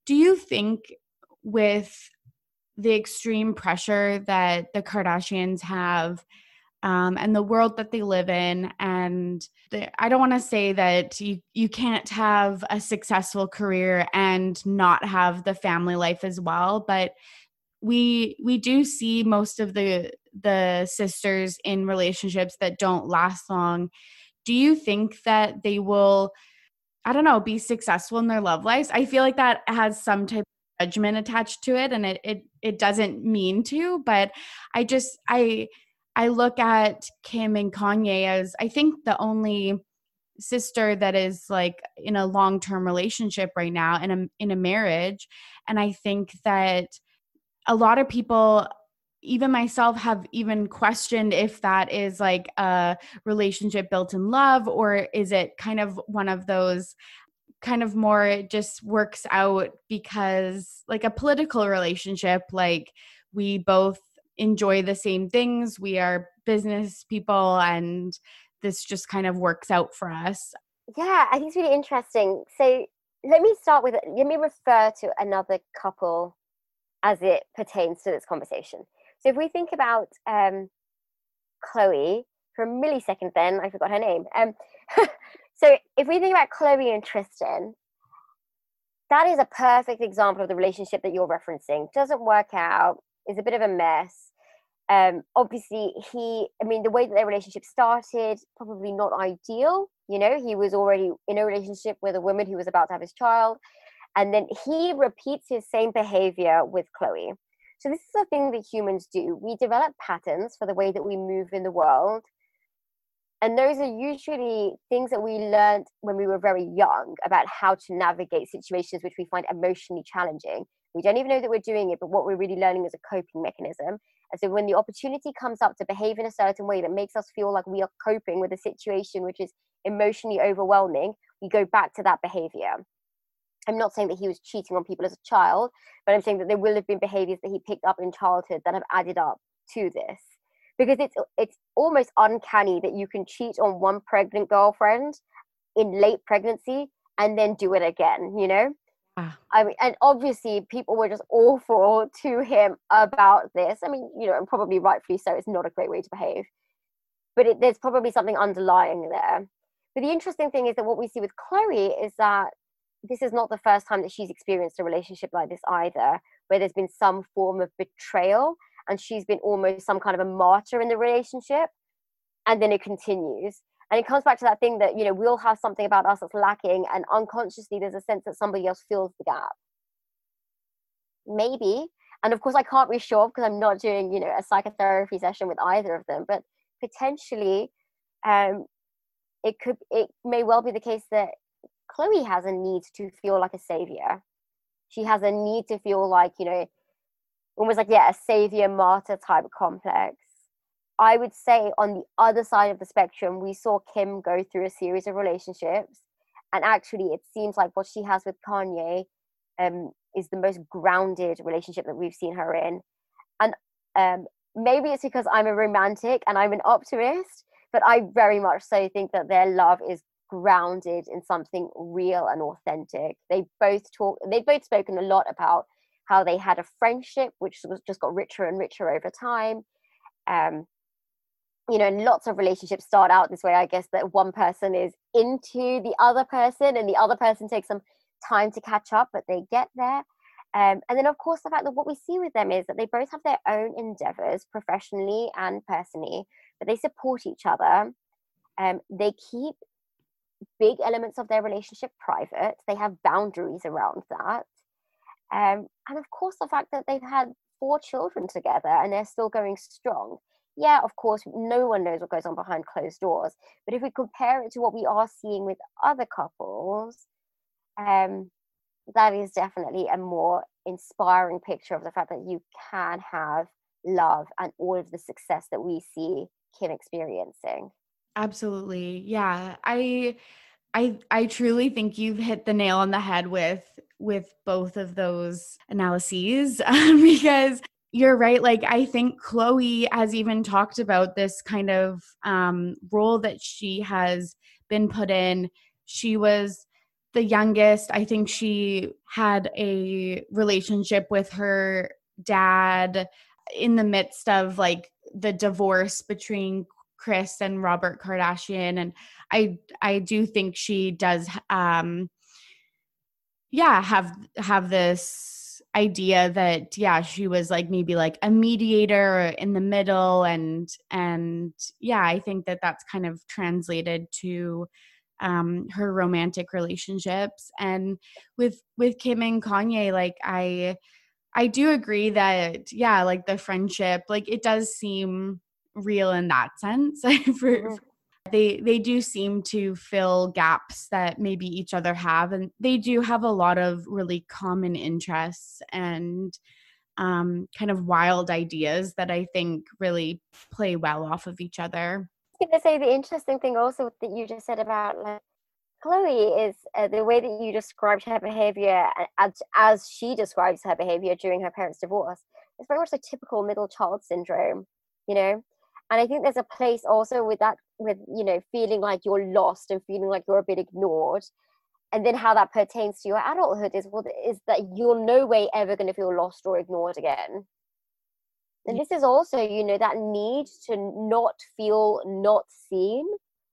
do you think with the extreme pressure that the Kardashians have um, and the world that they live in. And the, I don't want to say that you, you can't have a successful career and not have the family life as well, but we we do see most of the the sisters in relationships that don't last long. Do you think that they will I don't know, be successful in their love lives? I feel like that has some type of judgment attached to it and it it it doesn't mean to, but I just I I look at Kim and Kanye as I think the only sister that is like in a long-term relationship right now in a in a marriage. And I think that a lot of people even myself have even questioned if that is like a relationship built in love or is it kind of one of those kind of more it just works out because like a political relationship like we both enjoy the same things. We are business people, and this just kind of works out for us. Yeah, I think it's really interesting. So let me start with let me refer to another couple as it pertains to this conversation. So if we think about um, Khloé for a millisecond, then I forgot her name. Um, so if we think about Khloé and Tristan, that is a perfect example of the relationship that you're referencing. Doesn't work out, is a bit of a mess. Um, obviously he i mean the way that their relationship started probably not ideal you know? He was already in a relationship with a woman who was about to have his child and then he repeats his same behavior with Khloé. so this is a thing that humans do. We develop patterns for the way that we move in the world and those are usually things that we learned when we were very young about how to navigate situations which we find emotionally challenging we don't even know that we're doing it but what we're really learning is a coping mechanism and so when the opportunity comes up to behave in a certain way that makes us feel like we are coping with a situation which is emotionally overwhelming, we go back to that behavior. I'm not saying that he was cheating on people as a child, but I'm saying that there will have been behaviors that he picked up in childhood that have added up to this. Because it's it's almost uncanny that you can cheat on one pregnant girlfriend in late pregnancy and then do it again, you know? Ah. I mean, and obviously people were just awful to him about this. I mean, you know, and probably rightfully so. It's not a great way to behave, but it, there's probably something underlying there. but the interesting thing is that what we see with khloé is that this is not the first time that she's experienced a relationship like this either where there's been some form of betrayal and she's been almost some kind of a martyr in the relationship and then it continues and it comes back to that thing that you know we all have something about us that's lacking and unconsciously there's a sense that somebody else fills the gap. Maybe. And of course i can't be sure because i'm not doing you know a psychotherapy session with either of them but potentially um it could it may well be the case that khloé has a need to feel like a savior. She has a need to feel like you know almost like yeah a savior martyr type complex i would say on the other side of the spectrum we saw kim go through a series of relationships. And actually it seems like what she has with kanye um, is the most grounded relationship that we've seen her in. And um, maybe it's because i'm a romantic and i'm an optimist but i very much so think that their love is grounded in something real and authentic. They both talk they've both spoken a lot about how they had a friendship which was just got richer and richer over time. Um, you know and lots of relationships start out this way i guess that one person is into the other person and the other person takes some time to catch up but they get there. Um, and then of course the fact that what we see with them is that they both have their own endeavors professionally and personally but they support each other. Um, they keep big elements of their relationship private. They have boundaries around that. Um, and of course, the fact that they've had four children together and they're still going strong. Yeah, of course, no one knows what goes on behind closed doors. But if we compare it to what we are seeing with other couples, um, that is definitely a more inspiring picture of the fact that you can have love and all of the success that we see Kim experiencing. Absolutely. Yeah. I I I truly think you've hit the nail on the head with with both of those analyses um, because you're right like i think khloé has even talked about this kind of um, role that she has been put in. She was the youngest i think she had a relationship with her dad in the midst of like the divorce between kris and robert kardashian and i i do think she does um yeah have have this idea that yeah she was like maybe like a mediator in the middle and and yeah i think that that's kind of translated to um her romantic relationships. And with with kim and kanye like i i do agree that yeah like the friendship like it does seem real in that sense. For, mm-hmm they they do seem to fill gaps that maybe each other have and they do have a lot of really common interests and um, kind of wild ideas that i think really play well off of each other. I was going to say the interesting thing also that you just said about like khloé is uh, the way that you described her behavior as, as she describes her behavior during her parents divorce it's very much a typical middle child syndrome you know and i think there's a place also with that with you know feeling like you're lost and feeling like you're a bit ignored. And then how that pertains to your adulthood is what is that you're no way ever going to feel lost or ignored again. And this is also you know that need to not feel not seen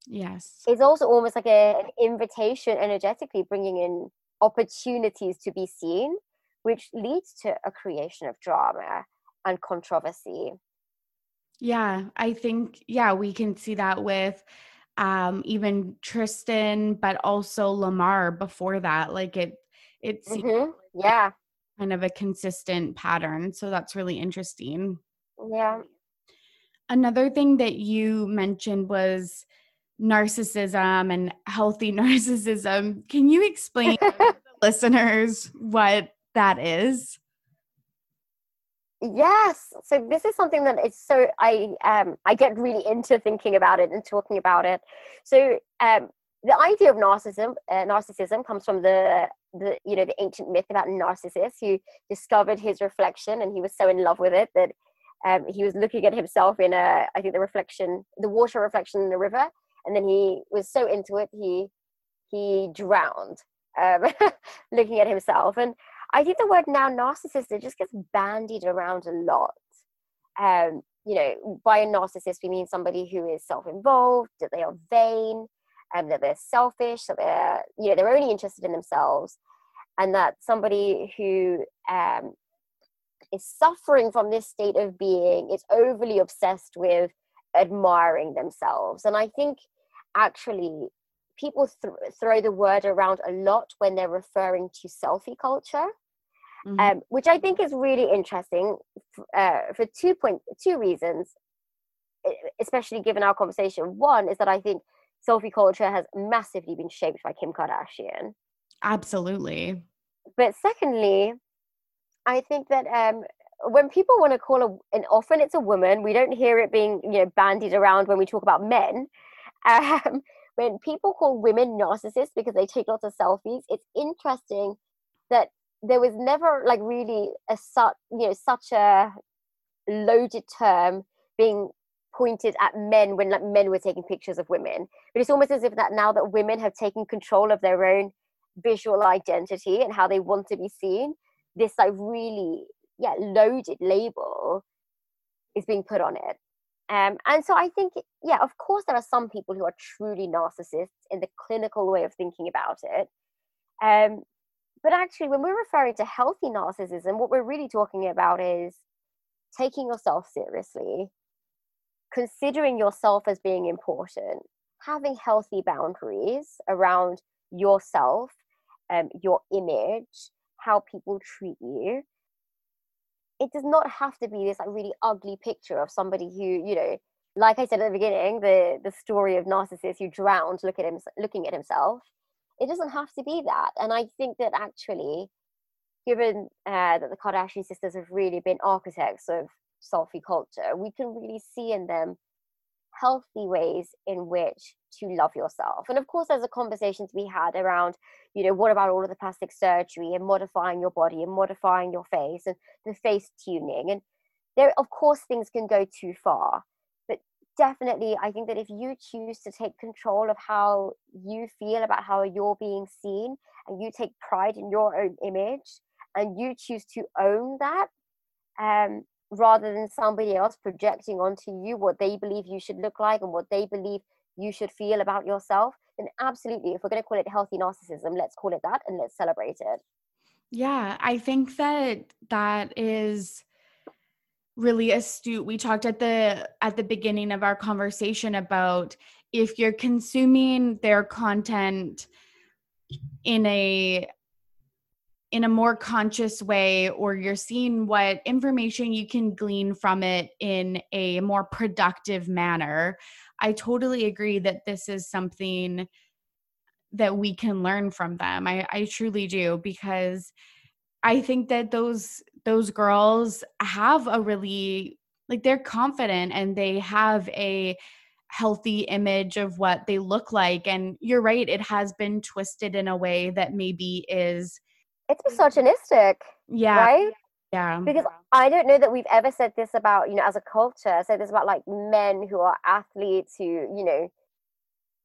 yes. it's also almost like a, an invitation energetically bringing in opportunities to be seen which leads to a creation of drama and controversy yeah, I think yeah, we can see that with um even Tristan but also Lamar before that like it it's mm-hmm. yeah. kind of a consistent pattern so that's really interesting. Yeah. Another thing that you mentioned was narcissism and healthy narcissism. Can you explain to listeners what that is yes. So this is something that is so i um i get really into thinking about it and talking about it. So um the idea of narcissism uh, narcissism comes from the the you know the ancient myth about narcissus. Who discovered his reflection and he was so in love with it that um, he was looking at himself in a i think the reflection the water reflection in the river. And then he was so into it he he drowned um, looking at himself. And I think the word now narcissist it just gets bandied around a lot. Um, you know, by a narcissist we mean somebody who is self-involved, that they are vain, and that they're selfish, that they're you know they're only interested in themselves, and that somebody who um, is suffering from this state of being is overly obsessed with admiring themselves. And I think actually people th- throw the word around a lot when they're referring to selfie culture. Mm-hmm. Um, which I think is really interesting uh, for two point two reasons, especially given our conversation. One is that I think selfie culture has massively been shaped by Kim Kardashian. Absolutely. But secondly, I think that um, when people want to call a, and often it's a woman, we don't hear it being you know bandied around when we talk about men. Um, when people call women narcissists because they take lots of selfies, it's interesting that there was never like really a such you know such a loaded term being pointed at men when like men were taking pictures of women. But it's almost as if that now that women have taken control of their own visual identity and how they want to be seen, this like really yeah loaded label is being put on it um, and so i think yeah of course there are some people who are truly narcissists in the clinical way of thinking about it um, but actually when we're referring to healthy narcissism what we're really talking about is taking yourself seriously considering yourself as being important having healthy boundaries around yourself um, your image how people treat you. It does not have to be this like really ugly picture of somebody who you know like i said at the beginning the the story of narcissist who drowned look at him looking at himself it doesn't have to be that and i think that actually given uh, that the kardashian sisters have really been architects of selfie culture we can really see in them healthy ways in which to love yourself. And of course, there's a conversation to be had around, you know, what about all of the plastic surgery and modifying your body and modifying your face and the face tuning. And there, of course, things can go too far. Definitely, I think that if you choose to take control of how you feel about how you're being seen and you take pride in your own image and you choose to own that, um, rather than somebody else projecting onto you what they believe you should look like and what they believe you should feel about yourself, then absolutely, if we're going to call it healthy narcissism, let's call it that and let's celebrate it. Yeah, I think that that is really astute. We talked at the at the beginning of our conversation about if you're consuming their content in a in a more conscious way or you're seeing what information you can glean from it in a more productive manner i totally agree that this is something that we can learn from them i, I truly do because i think that those those girls have a really like they're confident and they have a healthy image of what they look like and you're right it has been twisted in a way that maybe is it's misogynistic. Yeah. Right? Yeah. Because I don't know that we've ever said this about, you know, as a culture, said this about like men who are athletes who, you know,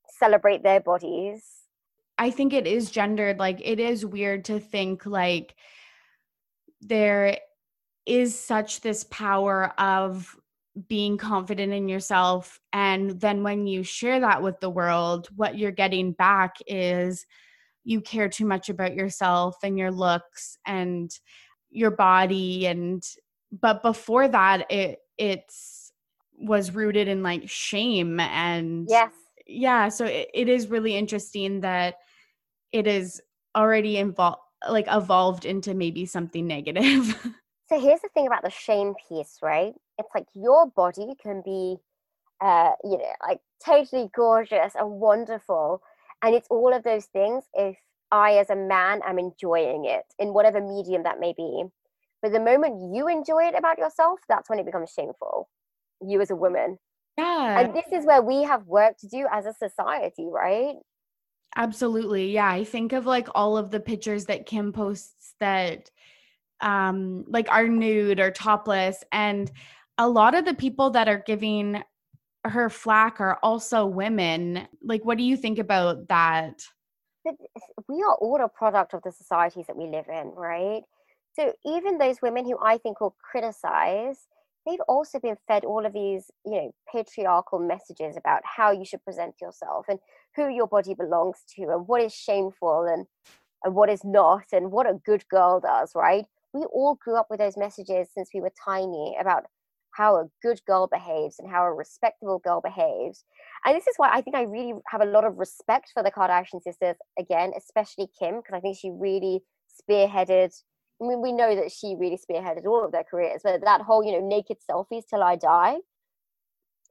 celebrate their bodies. I think it is gendered. Like it is weird to think like there is such this power of being confident in yourself. And then when you share that with the world, what you're getting back is you care too much about yourself and your looks and your body and but before that it it's was rooted in like shame and yes yeah so it, it is really interesting that it is already involved like evolved into maybe something negative so here's the thing about the shame piece right it's like your body can be uh you know like totally gorgeous and wonderful and it's all of those things if I, as a man, am enjoying it in whatever medium that may be. But the moment you enjoy it about yourself, that's when it becomes shameful. You as a woman. Yeah. And this is where we have work to do as a society, right? Absolutely. Yeah. I think of like all of the pictures that Kim posts that um like are nude or topless and a lot of the people that are giving her flack are also women. Like, what do you think about that? We are all a product of the societies that we live in, right? So even those women who I think will criticize, they've also been fed all of these, you know, patriarchal messages about how you should present yourself and who your body belongs to and what is shameful and and what is not and what a good girl does, right? We all grew up with those messages since we were tiny about how a good girl behaves and how a respectable girl behaves. And this is why I think I really have a lot of respect for the Kardashian sisters, again, especially Kim, because I think she really spearheaded. I mean, we know that she really spearheaded all of their careers, but that whole, you know, naked selfies till I die,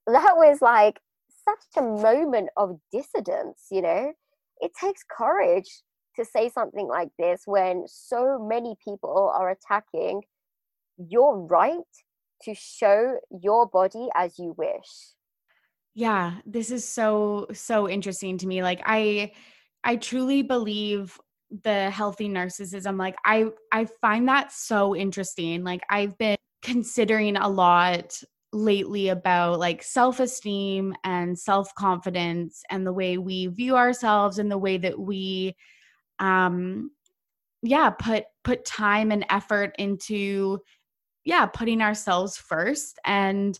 that was like such a moment of dissidence, you know? It takes courage to say something like this when so many people are attacking your right to show your body as you wish. Yeah, this is so so interesting to me. Like I I truly believe the healthy narcissism like I I find that so interesting. Like I've been considering a lot lately about like self-esteem and self-confidence and the way we view ourselves and the way that we um yeah, put put time and effort into yeah, putting ourselves first. And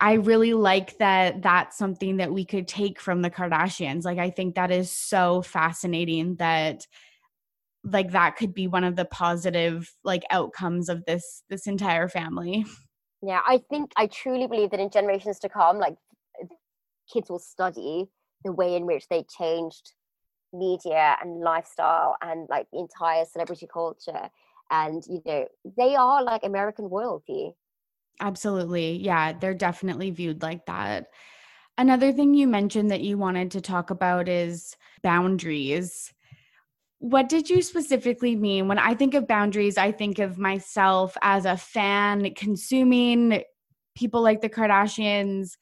I really like that that's something that we could take from the Kardashians. Like, I think that is so fascinating that like that could be one of the positive like outcomes of this this entire family. Yeah i think i truly believe that in generations to come like kids will study the way in which they changed media and lifestyle and like the entire celebrity culture. And you know they are like american royalty absolutely yeah they're definitely viewed like that. Another thing you mentioned that you wanted to talk about is boundaries. What did you specifically mean? When i think of boundaries i think of myself as a fan consuming people like the kardashians.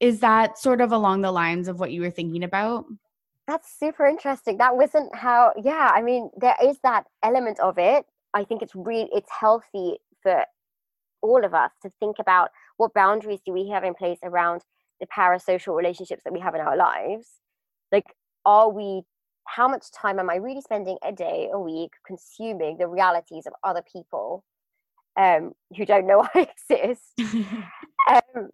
Is that sort of along the lines of what you were thinking about? That's super interesting. That wasn't how yeah i mean there is that element of it. I think it's really it's healthy for all of us to think about what boundaries do we have in place around the parasocial relationships that we have in our lives. Like, are we how much time am I really spending a day, a week, consuming the realities of other people um, who don't know I exist? um,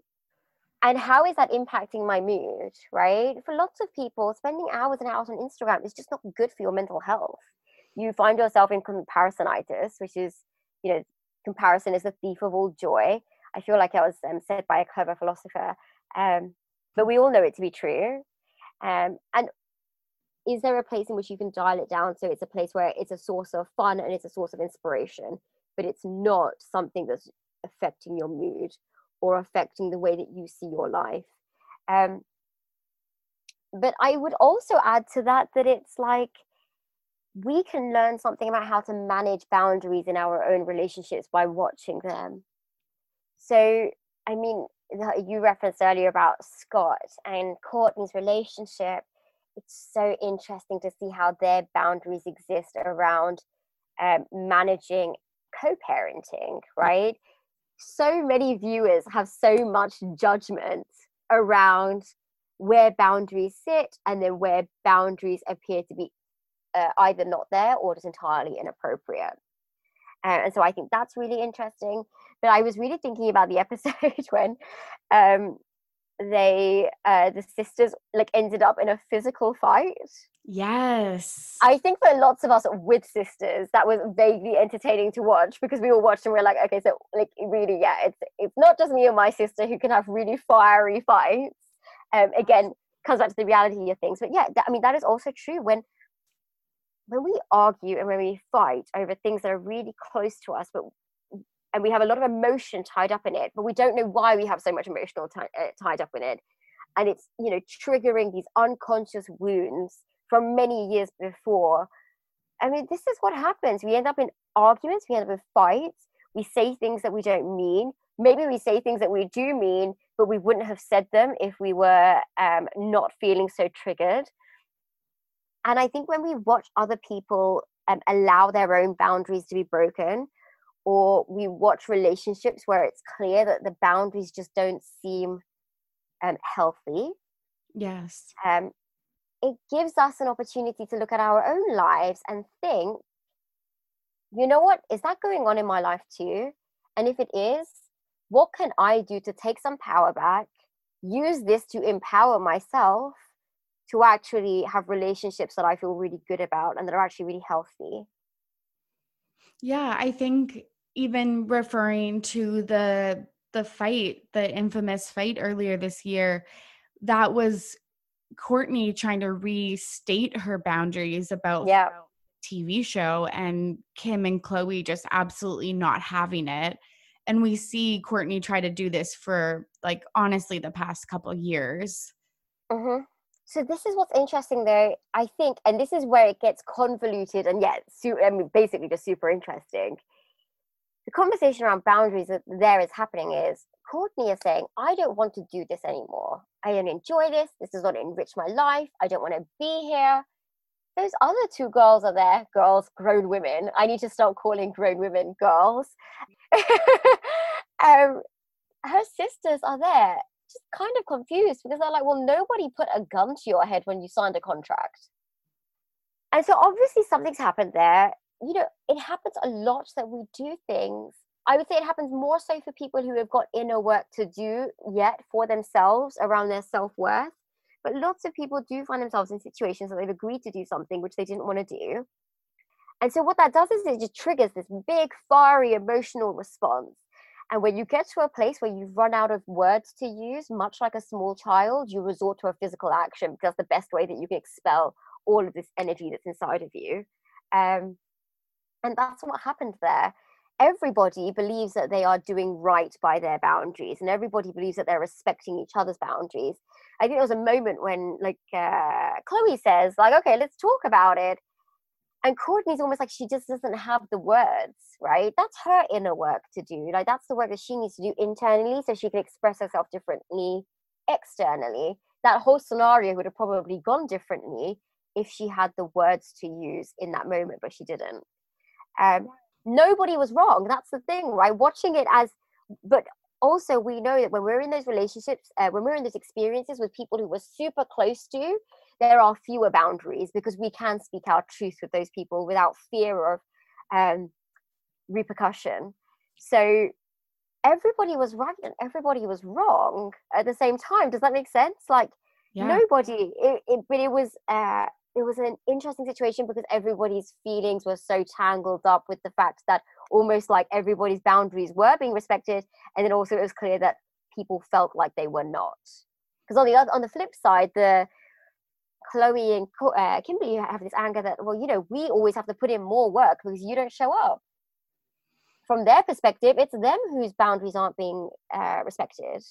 and how is that impacting my mood, right? For lots of people, spending hours and hours on Instagram is just not good for your mental health you find yourself in comparisonitis, which is, you know, comparison is the thief of all joy. I feel like it was um, said by a clever philosopher, um, but we all know it to be true. Um, and is there a place in which you can dial it down so it's a place where it's a source of fun and it's a source of inspiration, but it's not something that's affecting your mood or affecting the way that you see your life? Um, but I would also add to that that it's like we can learn something about how to manage boundaries in our own relationships by watching them. So, I mean, you referenced earlier about Scott and Kourtney's relationship. It's so interesting to see how their boundaries exist around um, managing co parenting, right? So many viewers have so much judgment around where boundaries sit and then where boundaries appear to be uh, either not there or just entirely inappropriate. Uh, and so I think that's really interesting. But I was really thinking about the episode when um, they, uh, the sisters, like ended up in a physical fight. Yes. I think for lots of us with sisters, that was vaguely entertaining to watch because we all watched and we are like, okay, so like really, yeah, it's it's not just me and my sister who can have really fiery fights. Um, again, comes back to the reality of things. But yeah, I mean that is also true when when we argue and when we fight over things that are really close to us, but and we have a lot of emotion tied up in it, but we don't know why we have so much emotional t- uh, tied up in it, and it's you know triggering these unconscious wounds from many years before. I mean, this is what happens. We end up in arguments. We end up in fights. We say things that we don't mean. Maybe we say things that we do mean, but we wouldn't have said them if we were um, not feeling so triggered. And I think when we watch other people um, allow their own boundaries to be broken, or we watch relationships where it's clear that the boundaries just don't seem um, healthy. Yes. Um, it gives us an opportunity to look at our own lives and think, you know what, is that going on in my life too? And if it is, what can I do to take some power back, use this to empower myself to actually have relationships that I feel really good about and that are actually really healthy? Yeah, I think even referring to the the fight, the infamous fight earlier this year, that was Kourtney trying to restate her boundaries about yeah. TV show and Kim and Khloé just absolutely not having it. And we see Kourtney try to do this for like honestly the past couple years. Mm-hmm. So this is what's interesting though, I think, and this is where it gets convoluted and yet su- I mean, basically just super interesting. The conversation around boundaries that there is happening is Kourtney is saying, I don't want to do this anymore. I don't enjoy this. This does not enrich my life. I don't want to be here. Those other two girls are there, girls, grown women. I need to start calling grown women girls. um, her sisters are there, just kind of confused because they're like, well, nobody put a gun to your head when you signed a contract. And so obviously something's happened there. You know, it happens a lot that we do things I would say it happens more so for people who have got inner work to do yet for themselves around their self worth. But lots of people do find themselves in situations that they've agreed to do something which they didn't want to do. And so what that does is it just triggers this big, fiery emotional response. And when you get to a place where you've run out of words to use, much like a small child, you resort to a physical action because the best way that you can expel all of this energy that's inside of you. Um, and that's what happened there. Everybody believes that they are doing right by their boundaries and everybody believes that they're respecting each other's boundaries. I think there was a moment when like uh, khloé says like okay let's talk about it and kourtney's almost like she just doesn't have the words right that's her inner work to do like that's the work that she needs to do internally so she can express herself differently externally that whole scenario would have probably gone differently if she had the words to use in that moment but she didn't um, nobody was wrong. That's the thing, right? Watching it as, but also we know that when we're in those relationships, uh, when we're in those experiences with people who we're super close to, there are fewer boundaries because we can speak our truth with those people without fear of um, repercussion. So everybody was right and everybody was wrong at the same time. Does that make sense? Like yeah. nobody, it, it, but it was uh, it was an interesting situation because everybody's feelings were so tangled up with the fact that almost like everybody's boundaries were being respected and then also it was clear that people felt like they were not because on the other on the flip side the khloé and uh, kimberly have this anger that well you know we always have to put in more work because you don't show up from their perspective it's them whose boundaries aren't being uh, respected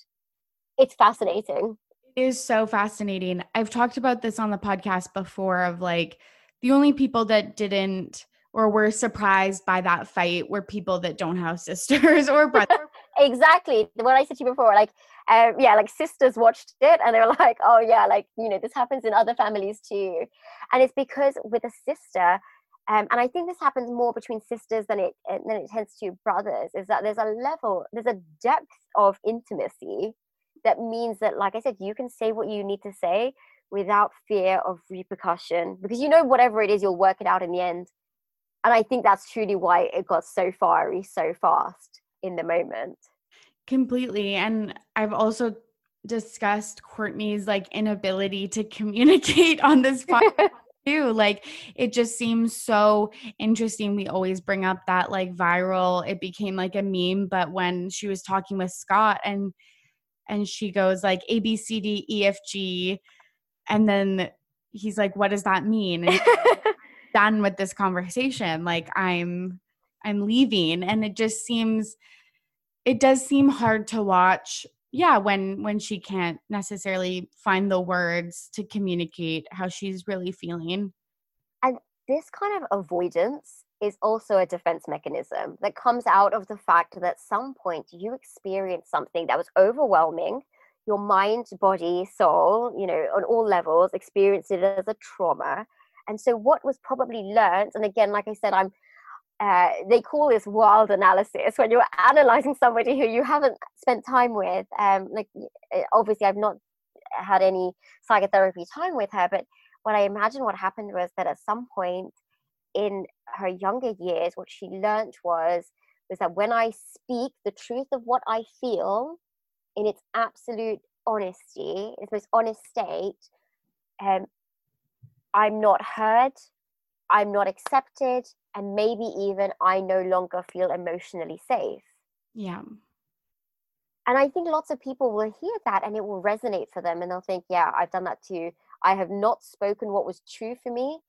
it's fascinating is so fascinating. I've talked about this on the podcast before of like the only people that didn't or were surprised by that fight were people that don't have sisters or brothers. exactly. What I said to you before, like, um, yeah, like sisters watched it and they were like, oh, yeah, like, you know, this happens in other families too. And it's because with a sister, um, and I think this happens more between sisters than it than it tends to brothers. Is that there's a level, there's a depth of intimacy that means that like i said you can say what you need to say without fear of repercussion because you know whatever it is you'll work it out in the end and i think that's truly why it got so fiery so fast in the moment completely and i've also discussed Kourtney's like inability to communicate on this podcast too like it just seems so interesting. We always bring up that like viral it became like a meme but when she was talking with scott and and she goes like A B C D E F G and then he's like what does that mean? And done with this conversation like I'm I'm leaving and it just seems it does seem hard to watch yeah when when she can't necessarily find the words to communicate how she's really feeling. And this kind of avoidance is also a defense mechanism that comes out of the fact that at some point you experienced something that was overwhelming. Your mind body soul you know on all levels experienced it as a trauma. And so what was probably learned and again like i said i'm uh, they call this wild analysis when you're analyzing somebody who you haven't spent time with um, like eh, obviously i've not had any psychotherapy time with her but what i imagine what happened was that at some point in her younger years, what she learned was was that when I speak the truth of what I feel in its absolute honesty, its most honest state, um, I'm not heard, I'm not accepted, and maybe even I no longer feel emotionally safe. Yeah. And I think lots of people will hear that and it will resonate for them and they'll think, yeah, I've done that too. I have not spoken what was true for me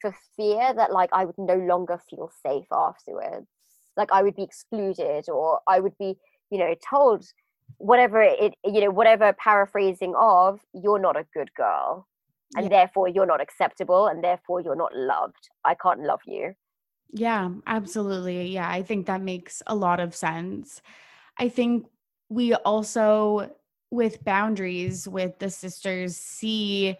for fear that like I would no longer feel safe afterwards. Like I would be excluded or I would be, you know, told whatever it you know, whatever paraphrasing of, you're not a good girl. And yeah. therefore you're not acceptable and therefore you're not loved. I can't love you. Yeah, absolutely. Yeah, I think that makes a lot of sense. I think we also with boundaries with the sisters see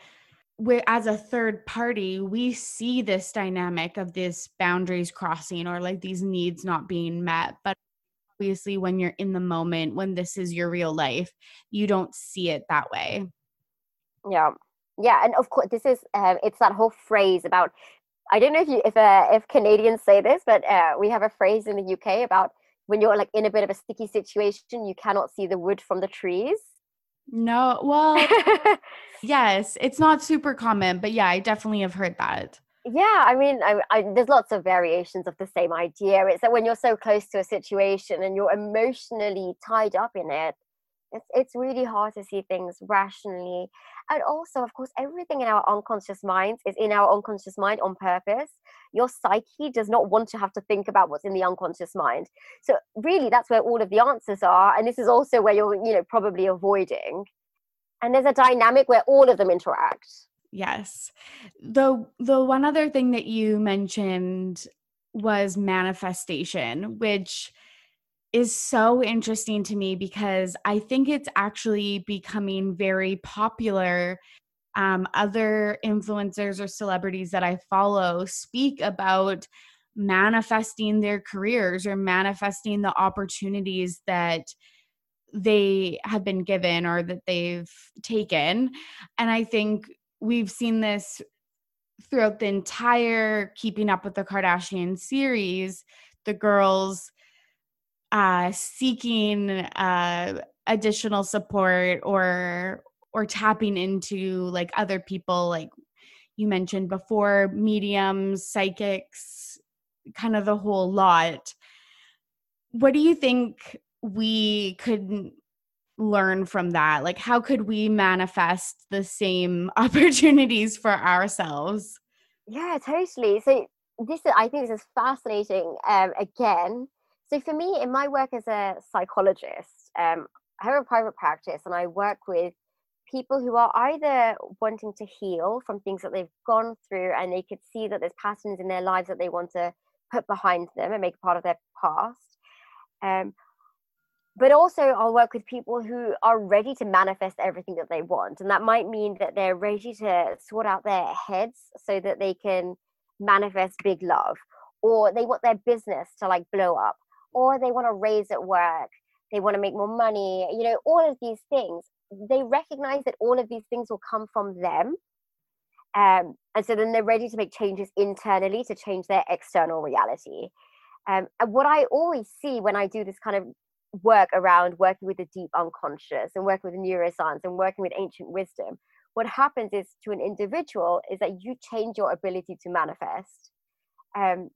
we as a third party we see this dynamic of this boundaries crossing or like these needs not being met but obviously when you're in the moment when this is your real life you don't see it that way yeah yeah and of course this is uh, it's that whole phrase about i don't know if you if uh, if canadians say this but uh, we have a phrase in the uk about when you're like in a bit of a sticky situation you cannot see the wood from the trees. No well yes it's not super common but yeah i definitely have heard that. Yeah i mean I, I, there's lots of variations of the same idea. It's that when you're so close to a situation and you're emotionally tied up in it it's, it's really hard to see things rationally. And also of course everything in our unconscious minds is in our unconscious mind on purpose. Your psyche does not want to have to think about what's in the unconscious mind. So really that's where all of the answers are and this is also where you're you know probably avoiding. And there's a dynamic where all of them interact. Yes. The the one other thing that you mentioned was manifestation which is so interesting to me because I think it's actually becoming very popular. Um, other influencers or celebrities that I follow speak about manifesting their careers or manifesting the opportunities that they have been given or that they've taken. And I think we've seen this throughout the entire Keeping Up with the Kardashian series. The girls uh, seeking uh, additional support or or tapping into like other people like you mentioned before mediums psychics kind of the whole lot. What do you think we could learn from that? Like how could we manifest the same opportunities for ourselves? Yeah totally. So this i think this is fascinating um, again so for me, in my work as a psychologist, um, I have a private practice and I work with people who are either wanting to heal from things that they've gone through and they could see that there's patterns in their lives that they want to put behind them and make part of their past. Um, but also, I'll work with people who are ready to manifest everything that they want. And that might mean that they're ready to sort out their heads so that they can manifest big love, or they want their business to like blow up, or they want to raise at work, they want to make more money, you know, all of these things. They recognize that all of these things will come from them. Um, and so then they're ready to make changes internally to change their external reality. Um, and what I always see when I do this kind of work around working with the deep unconscious and working with neuroscience and working with ancient wisdom, what happens is to an individual is that you change your ability to manifest. Um,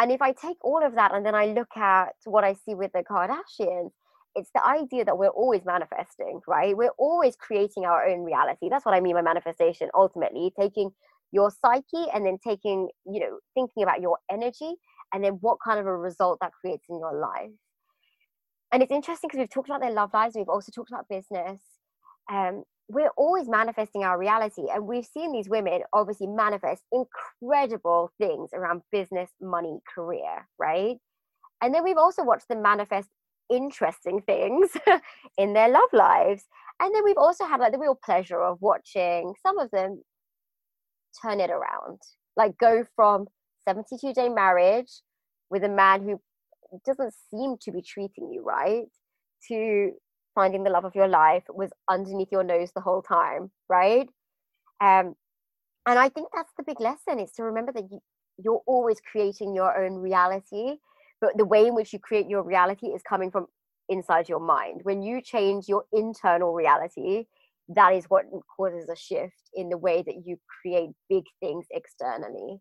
and if I take all of that and then I look at what I see with the Kardashians, it's the idea that we're always manifesting, right? We're always creating our own reality. That's what I mean by manifestation, ultimately, taking your psyche and then taking, you know, thinking about your energy and then what kind of a result that creates in your life. And it's interesting because we've talked about their love lives, we've also talked about business. Um, we're always manifesting our reality and we've seen these women obviously manifest incredible things around business money career right? And then we've also watched them manifest interesting things in their love lives. And then we've also had like the real pleasure of watching some of them turn it around. Like go from 72 day marriage with a man who doesn't seem to be treating you right to finding the love of your life was underneath your nose the whole time, right? Um, and I think that's the big lesson is to remember that you, you're always creating your own reality. but the way in which you create your reality is coming from inside your mind. When you change your internal reality, that is what causes a shift in the way that you create big things externally.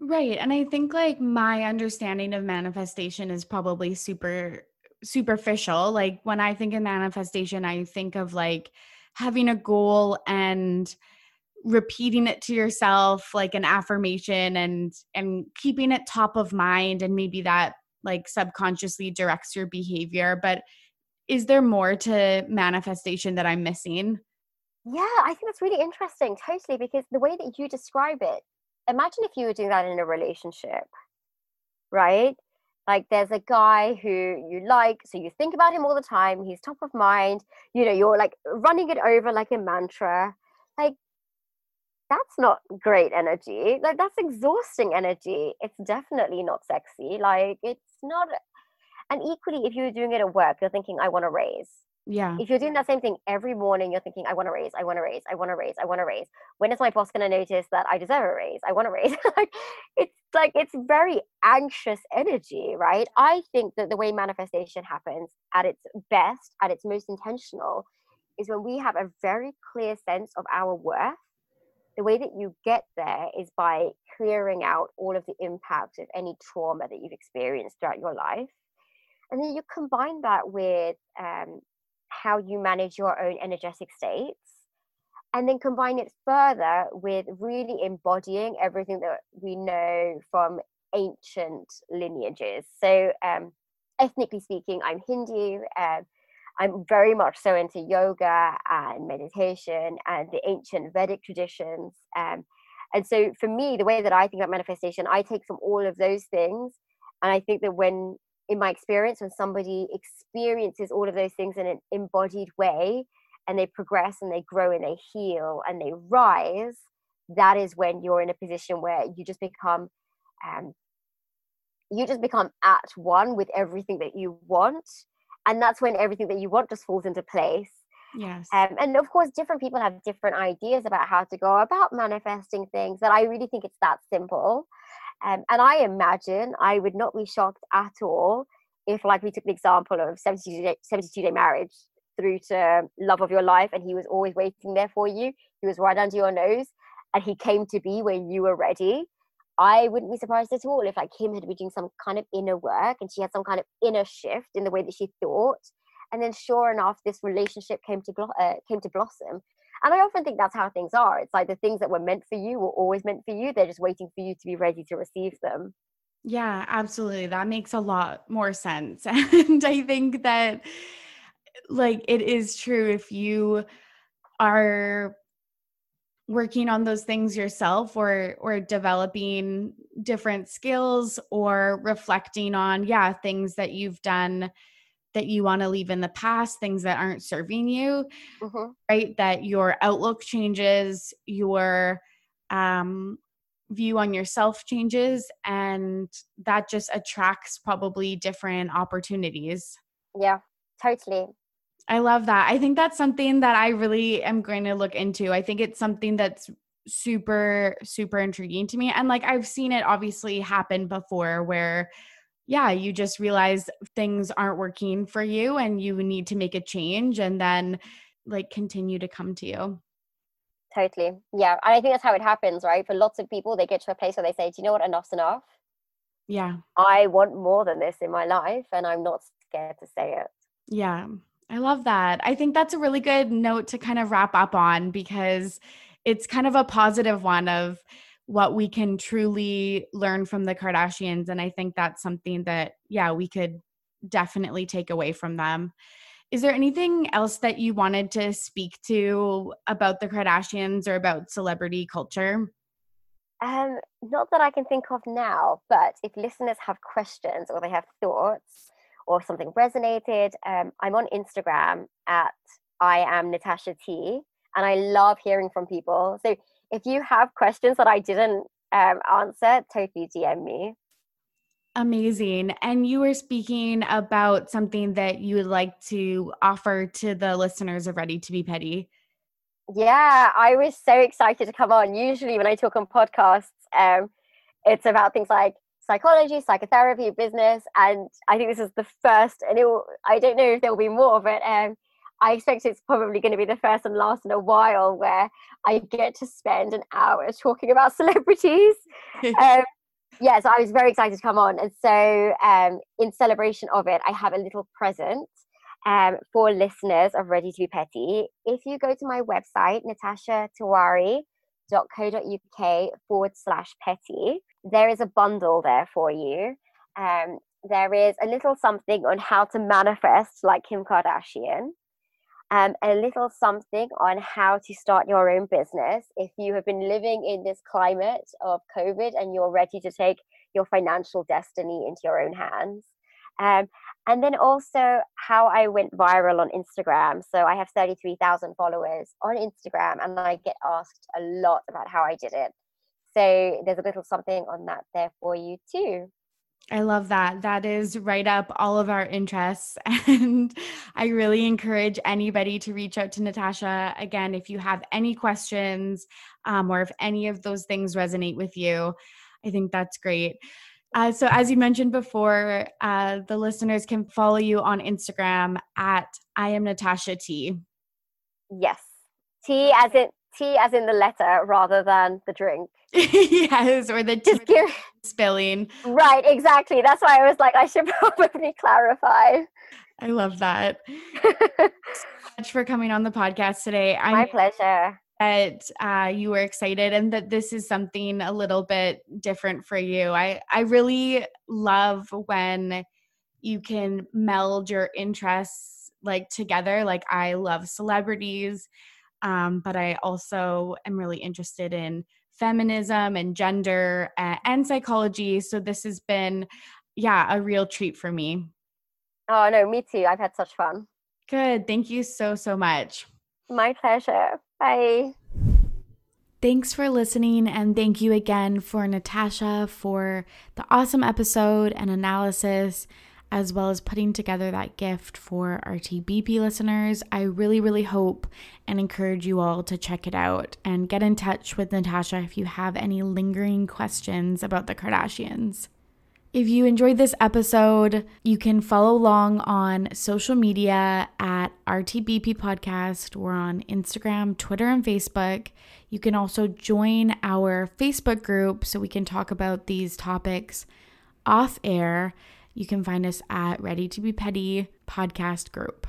Right. And I think like my understanding of manifestation is probably super superficial. Like when I think of manifestation, I think of like having a goal and repeating it to yourself like an affirmation and and keeping it top of mind and maybe that like subconsciously directs your behavior but is there more to manifestation that i'm missing yeah i think that's really interesting totally because the way that you describe it imagine if you were doing that in a relationship right like there's a guy who you like so you think about him all the time he's top of mind you know you're like running it over like a mantra. Like that's not great energy. Like that's exhausting energy. It's definitely not sexy. Like it's not and equally if you're doing it at work you're thinking i want to raise yeah. If you're doing that same thing every morning you're thinking i want to raise i want to raise i want to raise i want to raise. When is my boss going to notice that i deserve a raise? I want to raise. Like it's like it's very anxious energy right? I think that the way manifestation happens at its best at its most intentional is when we have a very clear sense of our worth. The way that you get there is by clearing out all of the impact of any trauma that you've experienced throughout your life. And then you combine that with um, how you manage your own energetic states and then combine it further with really embodying everything that we know from ancient lineages so um, ethnically speaking i'm hindu uh, I'm very much so into yoga and meditation and the ancient Vedic traditions. Um, and so for me, the way that I think about manifestation, I take from all of those things. And I think that when, in my experience, when somebody experiences all of those things in an embodied way and they progress and they grow and they heal and they rise, that is when you're in a position where you just become um, you just become at one with everything that you want and that's when everything that you want just falls into place. Yes. Um, and of course different people have different ideas about how to go about manifesting things but i really think it's that simple um, and i imagine i would not be shocked at all if like we took the example of 72 day, 72 day marriage through to love of your life and he was always waiting there for you he was right under your nose and he came to be when you were ready I wouldn't be surprised at all if like him had been doing some kind of inner work and she had some kind of inner shift in the way that she thought. And then sure enough, this relationship came to blo- uh, came to blossom. And I often think that's how things are. It's like the things that were meant for you were always meant for you. They're just waiting for you to be ready to receive them. Yeah, absolutely. That makes a lot more sense. And I think that like it is true if you are working on those things yourself or or developing different skills or reflecting on yeah things that you've done that you want to leave in the past things that aren't serving you mm-hmm. right that your outlook changes your um view on yourself changes and that just attracts probably different opportunities yeah totally I love that. I think that's something that I really am going to look into. I think it's something that's super super intriguing to me and like I've seen it obviously happen before where yeah, you just realize things aren't working for you and you need to make a change and then like continue to come to you. Totally. Yeah. And I think that's how it happens, right? For lots of people, they get to a place where they say, Do you know what? Enough's enough. Yeah. I want more than this in my life and I'm not scared to say it. Yeah. I love that. I think that's a really good note to kind of wrap up on because it's kind of a positive one of what we can truly learn from the Kardashians. And I think that's something that, yeah, we could definitely take away from them. Is there anything else that you wanted to speak to about the Kardashians or about celebrity culture? Um, not that I can think of now, but if listeners have questions or they have thoughts, or something resonated, um, I'm on Instagram at I am Natasha T, and I love hearing from people. So if you have questions that I didn't um, answer, totally DM me. Amazing. And you were speaking about something that you would like to offer to the listeners of Ready to Be Petty. Yeah, I was so excited to come on. Usually, when I talk on podcasts, um, it's about things like psychology, psychotherapy, business, and I think this is the first. And it will, I don't know if there will be more, but um, I expect it's probably going to be the first and last in a while where I get to spend an hour talking about celebrities. um, yeah, so I was very excited to come on. And so, um, in celebration of it, I have a little present um, for listeners of Ready to Be Petty. If you go to my website, natashatiwari.co.uk forward slash petty, there is a bundle there for you. Um, there is a little something on how to manifest like Kim Kardashian um, a little something on how to start your own business if you have been living in this climate of COVID and you're ready to take your financial destiny into your own hands. Um, and then also how I went viral on Instagram. So I have 33,000 followers on Instagram and I get asked a lot about how I did it. So there's a little something on that there for you too. I love that. That is right up all of our interests. And I really encourage anybody to reach out to Natasha. Again, if you have any questions um, or if any of those things resonate with you, I think that's great. Uh, so, as you mentioned before, uh, the listeners can follow you on Instagram at I am Natasha T. Yes. T as in tea as in the letter rather than the drink. yes, or the Just give... spelling. Right, exactly. That's why I was like, I should probably clarify. I love that. so much for coming on the podcast today. I'm My pleasure. That uh, you were excited and that this is something a little bit different for you. I I really love when you can meld your interests like together. Like I love celebrities um, but I also am really interested in feminism and gender and, and psychology. So this has been, yeah, a real treat for me. Oh, no, me too. I've had such fun. Good. Thank you so, so much. My pleasure. Bye. Thanks for listening, and thank you again for Natasha for the awesome episode and analysis as well as putting together that gift for RTBP listeners. I really, really hope and encourage you all to check it out and get in touch with Natasha if you have any lingering questions about the Kardashians. If you enjoyed this episode, you can follow along on social media at RTBP Podcast. We're on Instagram, Twitter, and Facebook. You can also join our Facebook group so we can talk about these topics off air. You can find us at Ready to Be Petty podcast group.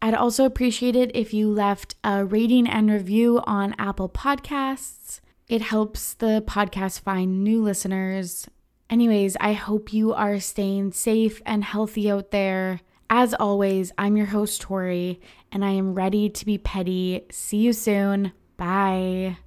I'd also appreciate it if you left a rating and review on Apple Podcasts. It helps the podcast find new listeners. Anyways, I hope you are staying safe and healthy out there. As always, I'm your host, Tori, and I am ready to be petty. See you soon. Bye.